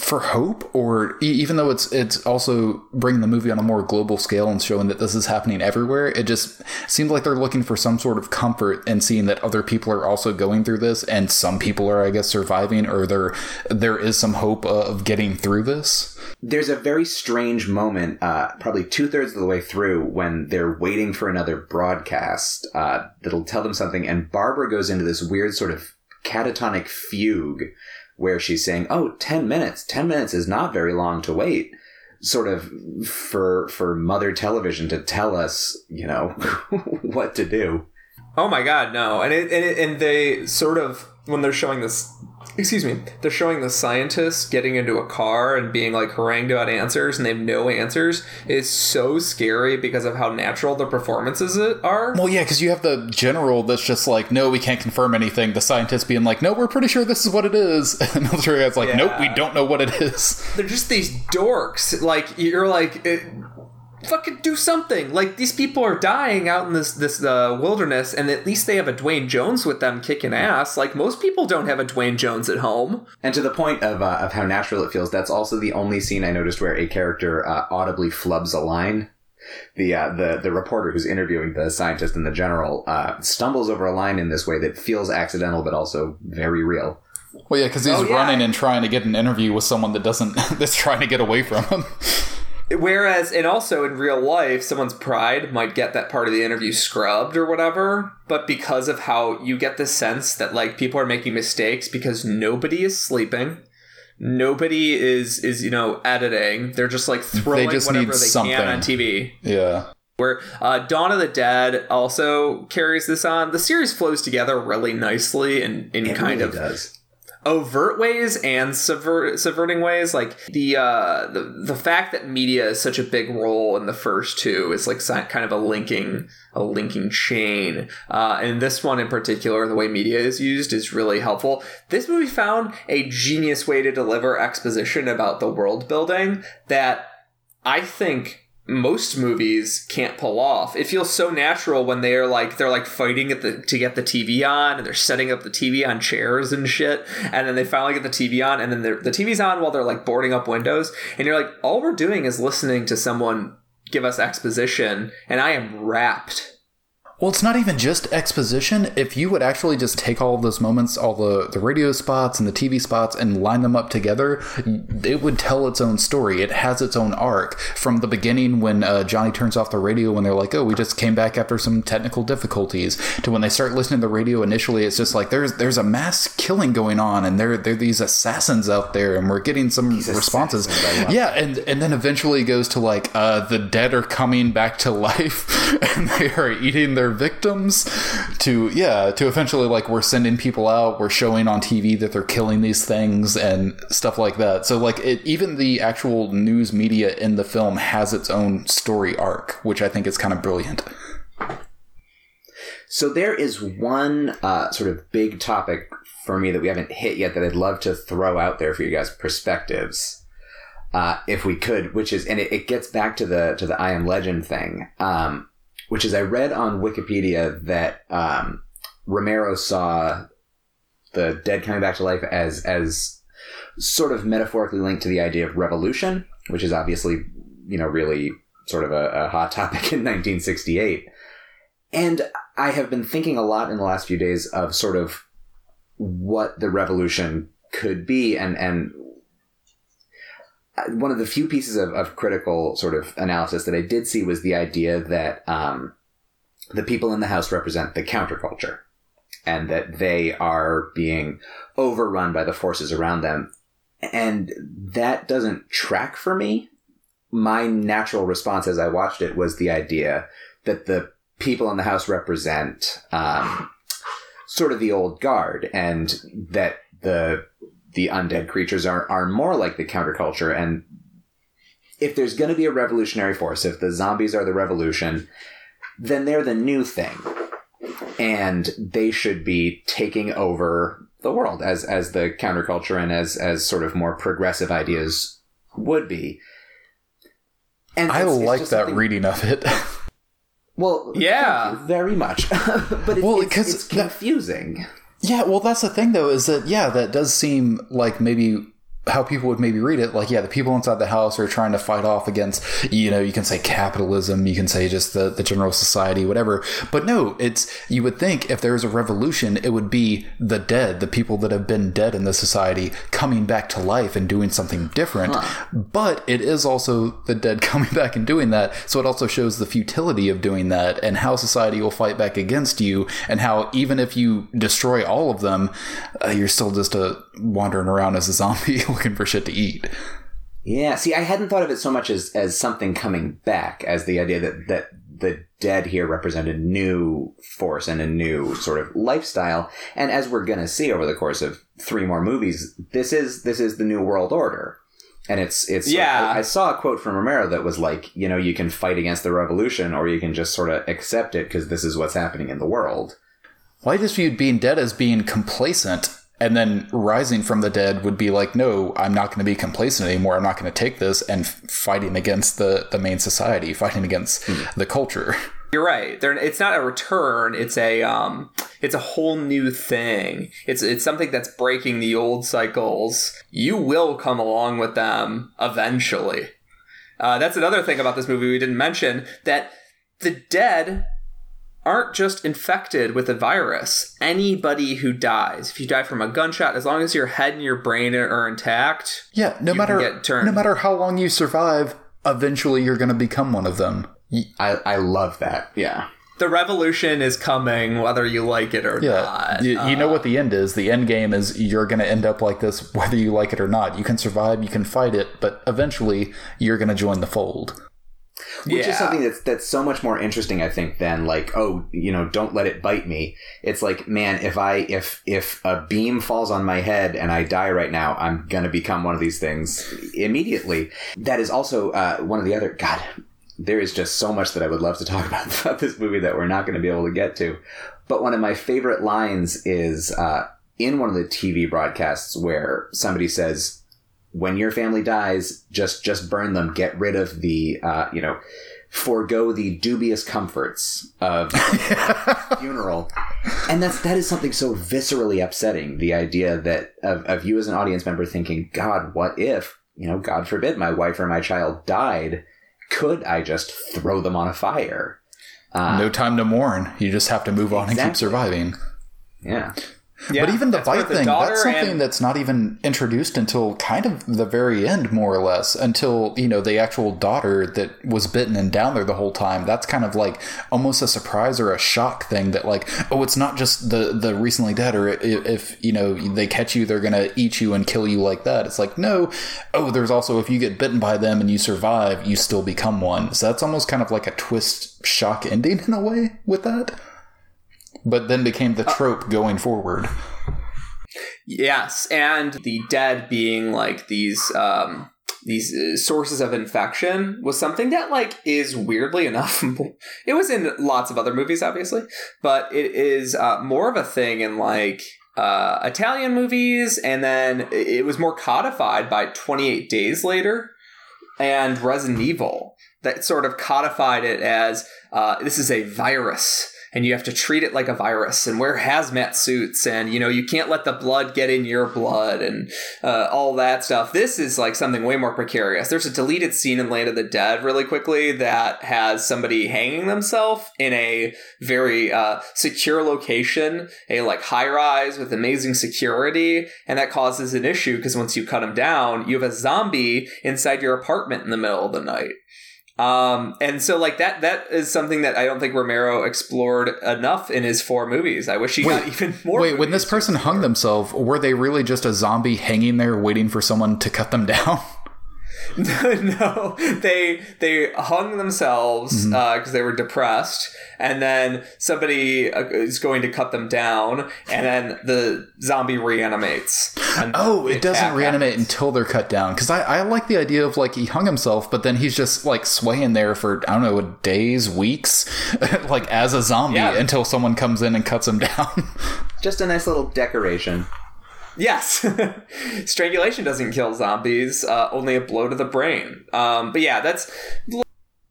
for hope or even though it's it's also bringing the movie on a more global scale and showing that this is happening everywhere it just seems like they're looking for some sort of comfort and seeing that other people are also going through this and some people are i guess surviving or there there is some hope of getting through this There's a very strange moment, uh, probably two thirds of the way through, when they're waiting for another broadcast uh, that'll tell them something, and Barbara goes into this weird sort of catatonic fugue where she's saying, "Oh, 10 minutes. 10 minutes is not very long to wait." Sort of for for mother television to tell us, you know, what to do. Oh my god, no! And it, and it, and they sort of when they're showing this, excuse me, they're showing the scientists getting into a car and being like harangued about answers, and they have no answers. Is so scary because of how natural the performances are. Well, yeah, because you have the general that's just like, no, we can't confirm anything. The scientists being like, no, we're pretty sure this is what it is. And the military guy's like, nope, we don't know what it is. They're just these dorks. Like you're like. It, Fucking do something! Like these people are dying out in this this uh, wilderness, and at least they have a Duane Jones with them kicking ass. Like most people don't have a Duane Jones at home. And to the point of uh, of how natural it feels, that's also the only scene I noticed where a character uh, audibly flubs a line. The uh, the the reporter who's interviewing the scientist and the general uh, stumbles over a line in this way that feels accidental but also very real. Well, yeah, because he's Oh, yeah. running and trying to get an interview with someone that doesn't, that's trying to get away from him. Whereas, and also in real life, someone's pride might get that part of the interview scrubbed or whatever. But because of how you get the sense that like people are making mistakes because nobody is sleeping, nobody is is you know editing. They're just like throwing just whatever need they something. can on TV. yeah. Where uh, Dawn of the Dead also carries this on. The series flows together really nicely and in It kind really of does. Overt ways and subvert, subverting ways. Like the uh the, the fact that media is such a big role in the first two is like kind of a linking a linking chain. Uh and this one in particular the way media is used is really helpful. This movie found a genius way to deliver exposition about the world building that i think most movies can't pull off. It feels so natural when they're like they're like fighting at the to get the TV on and they're setting up the TV on chairs and shit and then they finally get the TV on and then the TV's on while they're like boarding up windows and you're like all we're doing is listening to someone give us exposition and I am rapt. Well, it's not even just exposition. If you would actually just take all of those moments, all the, the radio spots and the TV spots, and line them up together, it would tell its own story. It has its own arc. From the beginning, when uh, Johnny turns off the radio, when they're like, oh, we just came back after some technical difficulties, to when they start listening to the radio initially, it's just like, there's there's a mass killing going on, and there, there are these assassins out there, and we're getting some responses. I love Yeah, and, and then eventually it goes to like, uh, the dead are coming back to life, and they are eating their victims to yeah to eventually like we're sending people out we're showing on tv that they're killing these things and stuff like that so like it even the actual news media in the film has its own story arc which i think is kind of brilliant So there is one uh, sort of big topic for me that we haven't hit yet that I'd love to throw out there for you guys perspectives, uh, if we could. Which is, and it, it gets back to the to the I Am Legend thing, um, which is I read on Wikipedia that um, Romero saw the dead coming back to life as as sort of metaphorically linked to the idea of revolution, which is obviously you know really sort of a, a hot topic in 1968. And I have been thinking a lot in the last few days of sort of what the revolution could be, and and one of the few pieces of, of critical sort of analysis that I did see was the idea that um, the people in the house represent the counterculture, and that they are being overrun by the forces around them, and that doesn't track for me. My natural response as I watched it was the idea that the people in the house represent um, sort of the old guard and that the the undead creatures are are more like the counterculture and if there's going to be a revolutionary force if the zombies are the revolution then they're the new thing and they should be taking over the world as as the counterculture and as as sort of more progressive ideas would be and I like that something... reading of it. Well, yeah, very much. but it's, well, because it's, it's confusing. That, yeah, well, that's the thing, though, is that yeah, that does seem like maybe how people would maybe read it like yeah the people inside the house are trying to fight off against you know you can say capitalism you can say just the, the general society whatever. But no it's you would think if there was a revolution it would be the dead the people that have been dead in the society coming back to life and doing something different. Huh. but it is also the dead coming back and doing that. So it also shows the futility of doing that and how society will fight back against you and how even if you destroy all of them uh, you're still just a wandering around as a zombie looking for shit to eat. Yeah, see, I hadn't thought of it so much as as something coming back, as the idea that that the dead here represented a new force and a new sort of lifestyle. And as we're gonna see over the course of three more movies, this is this is the new world order. And it's it's yeah. I, I saw a quote from Romero that was like, you know, you can fight against the revolution, or you can just sort of accept it because this is what's happening in the world. Well, I just viewed being dead as being complacent and then rising from the dead would be like no i'm not going to be complacent anymore. I'm not going to take this and fighting against the the main society fighting against mm. the culture. You're right. They're, it's not a return. It's a um it's a whole new thing. It's it's something that's breaking the old cycles. You will come along with them eventually. Uh, that's another thing about this movie we didn't mention that the dead aren't just infected with a virus. Anybody who dies, if you die from a gunshot, as long as your head and your brain are intact, yeah, no matter no matter how long you survive, eventually you're going to become one of them. I I love that. Yeah. The revolution is coming, whether you like it or yeah, not. You, you know uh, what the end is. The end game is you're going to end up like this, whether you like it or not. You can survive, you can fight it, but eventually you're going to join the fold which yeah. is something that's that's so much more interesting i think than like oh you know don't let it bite me. It's like man if i if if a beam falls on my head and i die right now i'm gonna become one of these things immediately. That is also uh, one of the other god there is just so much that i would love to talk about about this movie that we're not going to be able to get to. But one of my favorite lines is uh, in one of the tv broadcasts where somebody says when your family dies, just just burn them. Get rid of the uh, you know, forego the dubious comforts of funeral. And that's that is something so viscerally upsetting. The idea that of, of you as an audience member thinking, God, what if you know, God forbid, my wife or my child died? Could I just throw them on a fire? Uh, no time to mourn. You just have to move on exactly. and keep surviving. Yeah. Yeah, but even the bite thing, that's something and... that's not even introduced until kind of the very end, more or less, until, you know, the actual daughter that was bitten and down there the whole time. That's kind of like almost a surprise or a shock thing that, like, oh, it's not just the, the recently dead, or if, if you know, they catch you, they're going to eat you and kill you like that. It's like, no, oh, there's also, if you get bitten by them and you survive, you still become one. So that's almost kind of like a twist shock ending in a way with that but then became the uh, trope going forward. Yes, and the dead being like these um, these uh, sources of infection was something that like is weirdly enough it was in lots of other movies obviously but it is uh, more of a thing in like uh, italian movies and then it was more codified by 28 days later and resident evil that sort of codified it as uh, this is a virus and you have to treat it like a virus and wear hazmat suits and you know you can't let the blood get in your blood and uh, all that stuff. This is like something way more precarious. There's a deleted scene in land of the dead really quickly that has somebody hanging themselves in a very uh, secure location a like high rise with amazing security and that causes an issue because once you cut them down you have a zombie inside your apartment in the middle of the night um, and so like that that is something that I don't think Romero explored enough in his four movies. I wish he wait, got even more. Wait, when this person hung themselves, were they really just a zombie hanging there waiting for someone to cut them down? no, they they hung themselves because they were depressed, and then somebody uh, is going to cut them down, and then the zombie reanimates. Oh, it doesn't reanimate happens. until they're cut down. Because I, I like the idea of like he hung himself, but then he's just like swaying there for I don't know days, weeks, like as a zombie Yeah. until someone comes in and cuts him down. Just a nice little decoration. Yes, strangulation doesn't kill zombies. Uh, only a blow to the brain. Um, but yeah, that's l-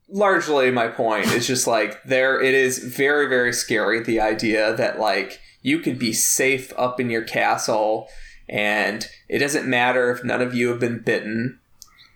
largely my point. It's just like there. It is very very scary. The idea that like you could be safe up in your castle, and it doesn't matter if none of you have been bitten.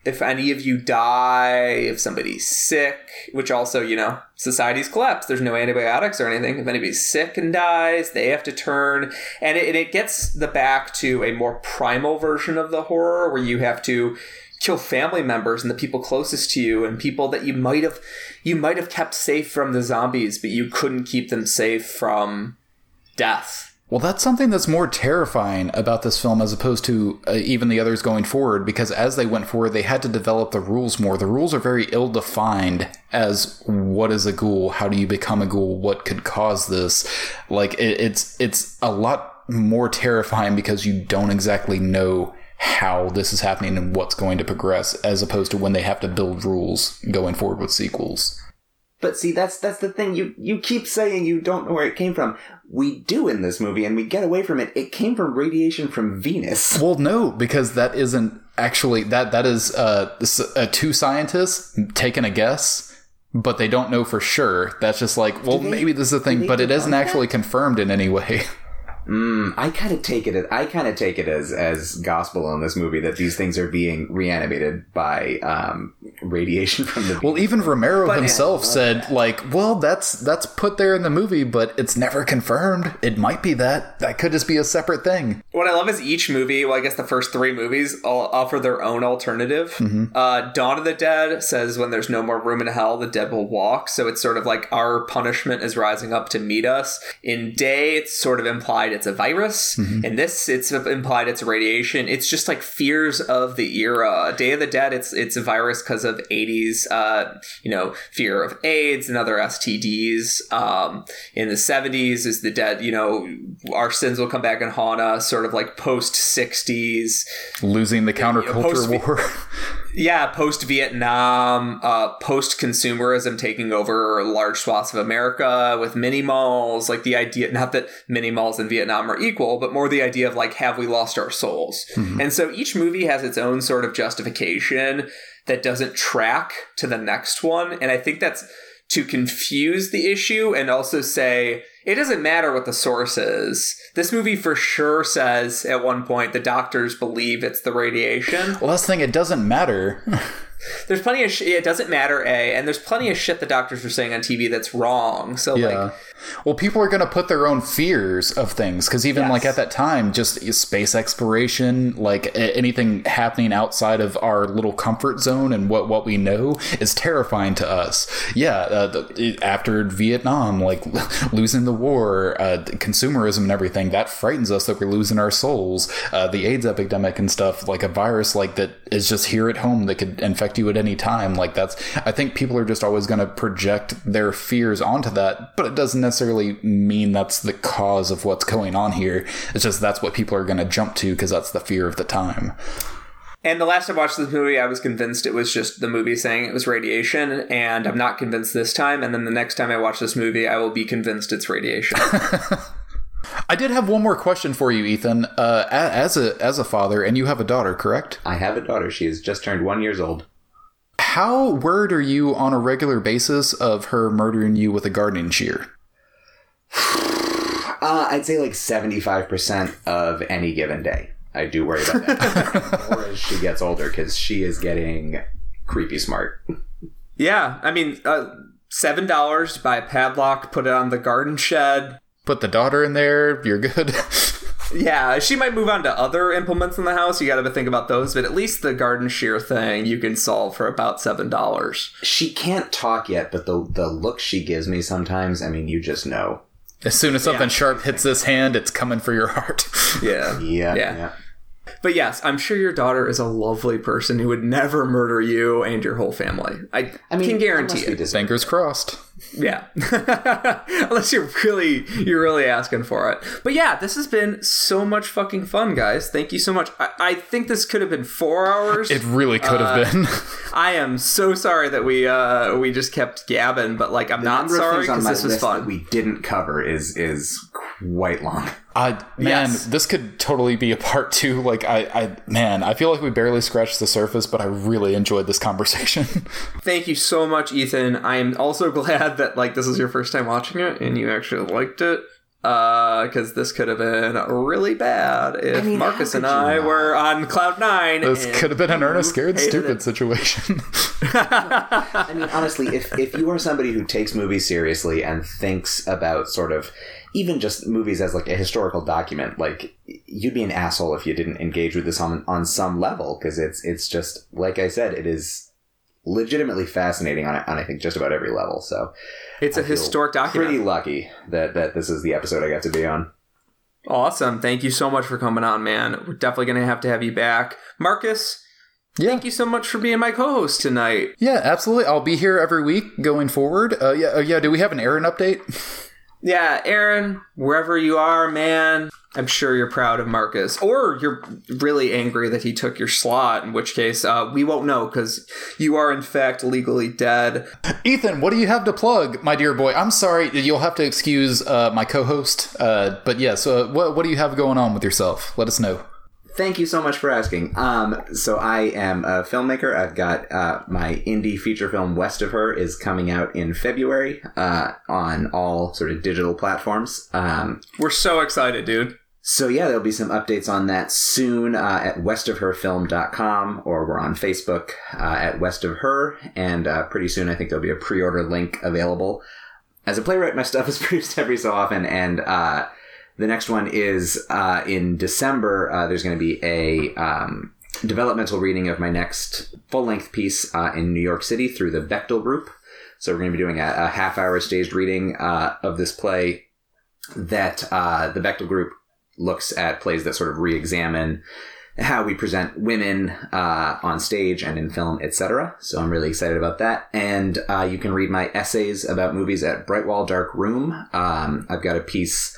If any of you die, if somebody's sick, which also, you know, society's collapsed. There's no antibiotics or anything. If anybody's sick and dies, they have to turn. And it, it gets the back to a more primal version of the horror where you have to kill family members and the people closest to you and people that you might have you might have kept safe from the zombies, but you couldn't keep them safe from death. Well, that's something that's more terrifying about this film as opposed to uh, even the others going forward, because as they went forward, they had to develop the rules more. The rules are very ill defined as what is a ghoul, how do you become a ghoul, what could cause this. Like it, it's it's a lot more terrifying because you don't exactly know how this is happening and what's going to progress, as opposed to when they have to build rules going forward with sequels. But see, that's that's the thing. You you keep saying you don't know where it came from. We do in this movie, and we get away from it. It came from radiation from Venus. Well, no, because that isn't actually that that is uh, uh, two scientists taking a guess, but they don't know for sure. That's just like, well, they- maybe this is a thing, but it isn't actually confirmed in any way. Mm, I kind of take it. As, I kind of take it as as gospel in this movie that these things are being reanimated by um, radiation from the. Well, even Romero But- himself said, like, well, that's that's put there in the movie, but it's never confirmed. It might be that. That could just be a separate thing. What I love is each movie, well, I guess the first three movies all offer their own alternative. Uh, Dawn of the Dead says when there's no more room in hell, the dead will walk. So it's sort of like our punishment is rising up to meet us. In Day, it's sort of implied it's a virus. In this, it's implied it's radiation. It's just like fears of the era. Day of the Dead, it's it's a virus because of 80s, uh, you know, fear of AIDS and other STDs. Um, in the 70s is the dead, you know, our sins will come back and haunt us, sort of like post 60s. Losing the counterculture post- war. Yeah, post Vietnam, uh, post consumerism taking over large swaths of America with mini malls. Like the idea, not that mini malls in Vietnam are equal, but more the idea of like, have we lost our souls? And so each movie has its own sort of justification that doesn't track to the next one. And I think that's to confuse the issue and also say it doesn't matter what the source is. This movie for sure says at one point the doctors believe it's the radiation. well, that's the thing. It doesn't matter. There's plenty of sh- it doesn't matter a and there's plenty of shit the doctors are saying on TV that's wrong. So Yeah. like well, people are going to put their own fears of things because even Yes. like at that time, just space exploration, like anything happening outside of our little comfort zone and what what we know is terrifying to us. Yeah, uh, the, after Vietnam, like losing the war, uh, consumerism and everything, that frightens us that we're losing our souls. Uh, the AIDS epidemic and stuff, like a virus like that is just here at home that could infect you at any time. Like that's, I think people are just always going to project their fears onto that, but it doesn't necessarily mean that's the cause of what's going on here. It's just that's what people are going to jump to because that's the fear of the time. and the last I watched this movie I was convinced it was just the movie saying it was radiation and I'm not convinced this time and then the next time I watch this movie I will be convinced it's radiation. I did have one more question for you, Ethan. Uh, as a as a father, and you have a daughter, correct? I have a daughter. She has just turned one years old. How worried are you on a regular basis of her murdering you with a gardening shear? Uh, I'd say like seventy five percent of any given day. I do worry about that. More as she gets older, because she is getting creepy smart. yeah, I mean uh, seven dollars to buy a padlock, put it on the garden shed. Put the daughter in there, you're good. Yeah, she might move on to other implements in the house. You got to think about those, but at least the garden shear thing you can solve for about seven dollars. She can't talk yet, but the the look she gives me sometimes, I mean, you just know. As soon as something Yeah. sharp hits this hand, it's coming for your heart. Yeah, Yeah, Yeah. yeah. But yes, I'm sure your daughter is a lovely person who would never murder you and your whole family. I, I mean, can guarantee it. disagree. Fingers crossed. Yeah. Unless you're really you're really asking for it. But yeah, this has been so much fucking fun, guys. Thank you so much. I, I think this could have been four hours. It really could Uh, have been. I am so sorry that we uh we just kept gabbing, but like I'm The not sorry because this was list fun. that we didn't cover is is quite long. I man, Yes. this could totally be a part two. Like I, I man, I feel like we barely scratched the surface, but I really enjoyed this conversation. Thank you so much, Ethan. I am also glad that like this is your first time watching it and you actually liked it. Uh, because this could have been really bad if mean, Marcus and I not? were on cloud nine. this could have been an Ernest Scared Stupid it. situation. I mean, honestly, if if you are somebody who takes movies seriously and thinks about sort of even just movies as like a historical document, like you'd be an asshole if you didn't engage with this on on some level because it's it's just like I said, it is legitimately fascinating on on I think just about every level. So It's a I feel historic document. Pretty lucky that that this is the episode I got to be on. Awesome. Thank you so much for coming on, man. We're definitely going to have to have you back. Marcus, yeah, thank you so much for being my co host tonight. yeah, absolutely. I'll be here every week going forward. Uh, yeah, uh, yeah. Do we have an Aaron update? Yeah, Aaron, wherever you are, man, I'm sure you're proud of Marcus. Or you're really angry that he took your slot, in which case uh, we won't know because you are, in fact, legally dead. Ethan, what do you have to plug, my dear boy? I'm sorry, you'll have to excuse uh, my co-host. Uh, but yes, uh, what what do you have going on with yourself? Let us know. Thank you so much for asking. Um, so I am a filmmaker. I've got uh, my indie feature film "West of Her" is coming out in February uh, on all sort of digital platforms. Um, We're so excited, dude. so yeah, there'll be some updates on that soon uh, at westofherfilm.com or we're on Facebook uh, at West of Her, and uh, pretty soon I think there'll be a pre-order link available. As a playwright, my stuff is produced every so often, and uh, the next one is uh, in December. Uh, there's going to be a um, developmental reading of my next full-length piece uh, in New York City through the Bechdel Group. So we're going to be doing a, a half-hour staged reading uh, of this play that uh, the Bechdel Group looks at plays that sort of re-examine how we present women uh, on stage and in film, etc. So I'm really excited about that. And uh, you can read my essays about movies at Brightwall Dark Room. Um, I've got a piece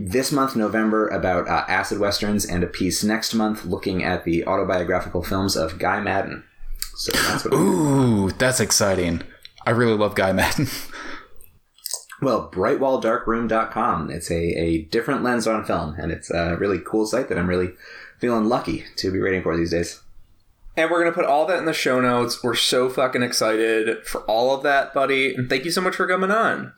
this month, November, about uh, acid westerns, and a piece next month looking at the autobiographical films of Guy Maddin. So that's what. Ooh, that's exciting. I really love Guy Maddin. Well, brightwalldarkroom.com. It's a, a different lens on film, and it's a really cool site that I'm really feeling lucky to be rating for these days. And we're going to put all that in the show notes. We're so fucking excited for all of that, buddy. And thank you so much for coming on.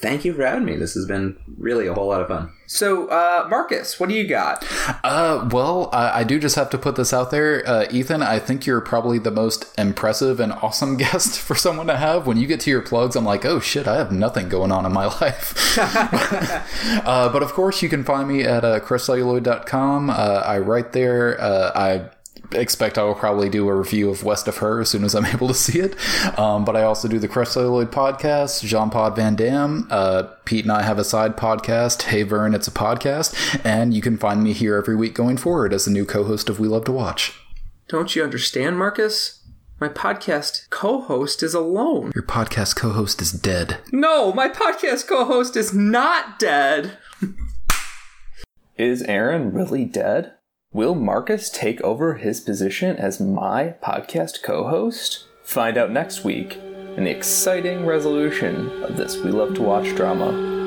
Thank you for having me. This has been really a whole lot of fun. So, uh, Marcus, what do you got? Uh, well, I, I do just have to put this out there, uh, Ethan. I think you're probably the most impressive and awesome guest for someone to have. When you get to your plugs, I'm like, oh shit, I have nothing going on in my life. uh, but of course, you can find me at uh, crushcelluloid.com. Uh, I write there. Uh, I expect I will probably do a review of West of Her as soon as I'm able to see it. Um, but I also do the Crush Celluloid podcast, Jean Pod Van Dam. Uh, Pete and I have a side podcast, Hey Vern, it's a podcast. And you can find me here every week going forward as the new co host of We Love to Watch. Don't you understand, Marcus? My podcast co host is alone. Your podcast co host is dead. No, my podcast co host is not dead. is Aaron really dead? Will Marcus take over his position as my podcast co host? Find out next week in the exciting resolution of this We Love to Watch drama.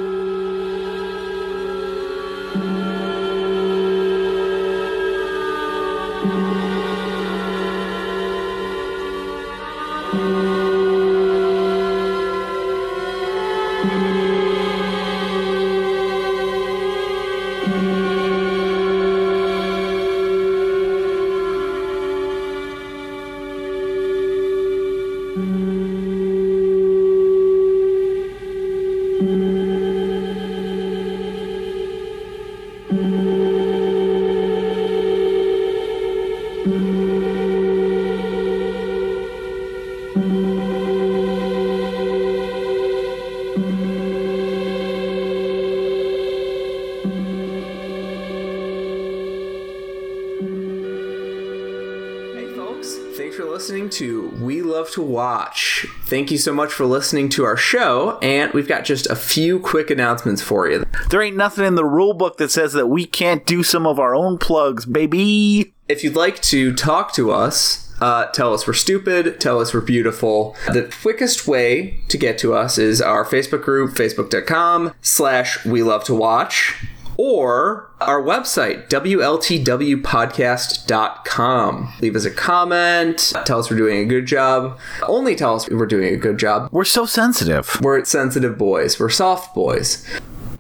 You so much for listening to our show, and we've got just a few quick announcements for you. There ain't nothing in the rule book that says that we can't do some of our own plugs, baby. If you'd like to talk to us, uh, tell us we're stupid, tell us we're beautiful. The quickest way to get to us is our Facebook group, facebook.com slash we love to watch, or our website, WLTWpodcast.com. Leave us a comment, tell us we're doing a good job. Only tell us we're doing a good job. We're so sensitive. We're sensitive boys, we're soft boys.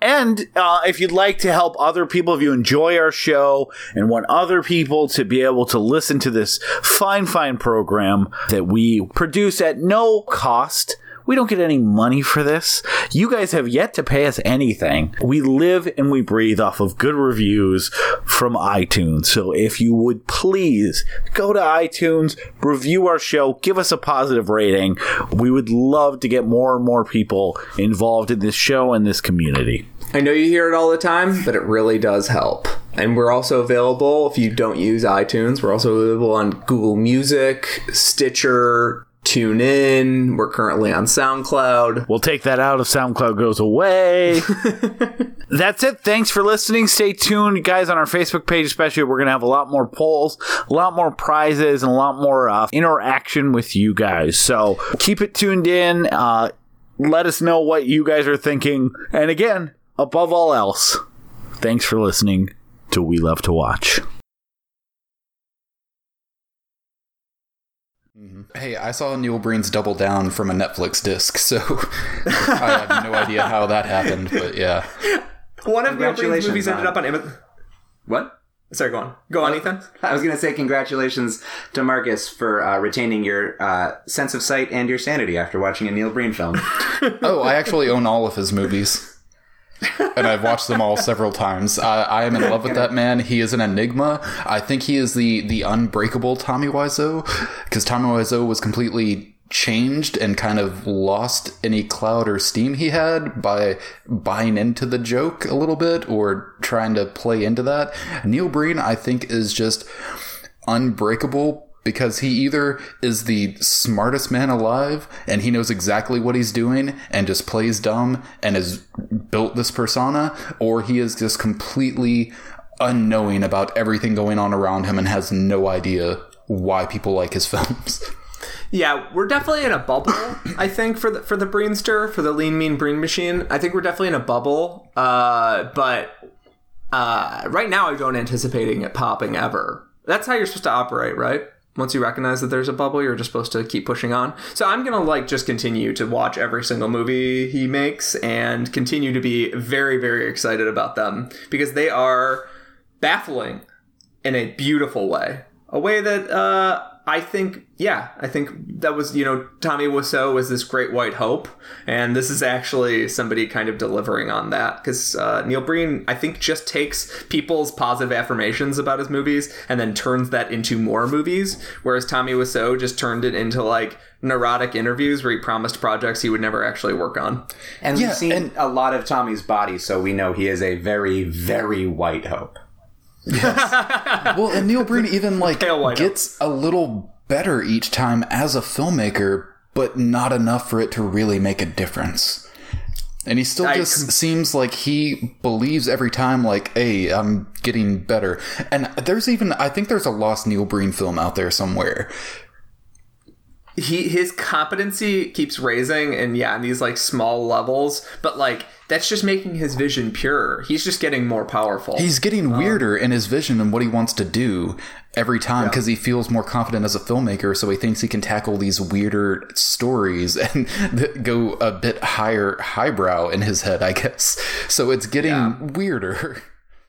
And uh, if you'd like to help other people, if you enjoy our show and want other people to be able to listen to this fine, fine program that we produce at no cost, we don't get any money for this. You guys have yet to pay us anything. We live and we breathe off of good reviews from iTunes. So if you would please go to iTunes, review our show, give us a positive rating. We would love to get more and more people involved in this show and this community. I know you hear it all the time, but it really does help. And we're also available if you don't use iTunes. We're also available on Google Music, Stitcher, TuneIn. We're currently on SoundCloud. We'll take that out if SoundCloud goes away. That's it. Thanks for listening. Stay tuned, guys, on our Facebook page, especially. We're going to have a lot more polls, a lot more prizes, and a lot more uh, interaction with you guys. So keep it tuned in. Uh, let us know what you guys are thinking. And again, above all else, thanks for listening to We Love to Watch. Hey, I saw Neil Breen's Double Down from a Netflix disc, so I have no idea how that happened, but yeah. One of Neil Breen's movies ended up on Amazon. What? Sorry, go on. Go on, Ethan. I was going to say congratulations to Marcus for uh, retaining your uh, sense of sight and your sanity after watching a Neil Breen film. Oh, I actually own all of his movies. And I've watched them all several times. I, I am in love with that man. He is an enigma. I think he is the the unbreakable Tommy Wiseau because Tommy Wiseau was completely changed and kind of lost any cloud or steam he had by buying into the joke a little bit or trying to play into that. Neil Breen, I think, is just unbreakable because he either is the smartest man alive and he knows exactly what he's doing and just plays dumb and has built this persona, or he is just completely unknowing about everything going on around him and has no idea why people like his films. Yeah, we're definitely in a bubble. I think for the for the Breenster for the Lean Mean Breen Machine. I think we're definitely in a bubble. Uh, but uh, right now, I don't anticipating it popping ever. That's how you're supposed to operate, right? Once you recognize that there's a bubble, you're just supposed to keep pushing on. So I'm gonna like just continue to watch every single movie he makes and continue to be very very excited about them because they are baffling in a beautiful way. A way that uh, I think, yeah, I think that was, you know, Tommy Wiseau was this great white hope, and this is actually somebody kind of delivering on that because uh, Neil Breen, I think, just takes people's positive affirmations about his movies and then turns that into more movies, whereas Tommy Wiseau just turned it into like neurotic interviews where he promised projects he would never actually work on. And Yeah, we've seen and- a lot of Tommy's body, so we know he is a very, very white hope. Well, and Neil Breen even like gets a little better each time as a filmmaker, but not enough for it to really make a difference. And he still I just com- seems like he believes every time, like, hey, I'm getting better. And there's even, I think there's a lost Neil Breen film out there somewhere. he his competency keeps raising and yeah in these like small levels but like that's just making his vision purer. he's just getting more powerful He's getting um, weirder in his vision and what he wants to do every time because he feels more confident as a filmmaker. So he thinks he can tackle these weirder stories and go a bit higher, highbrow in his head, I guess. So it's getting weirder.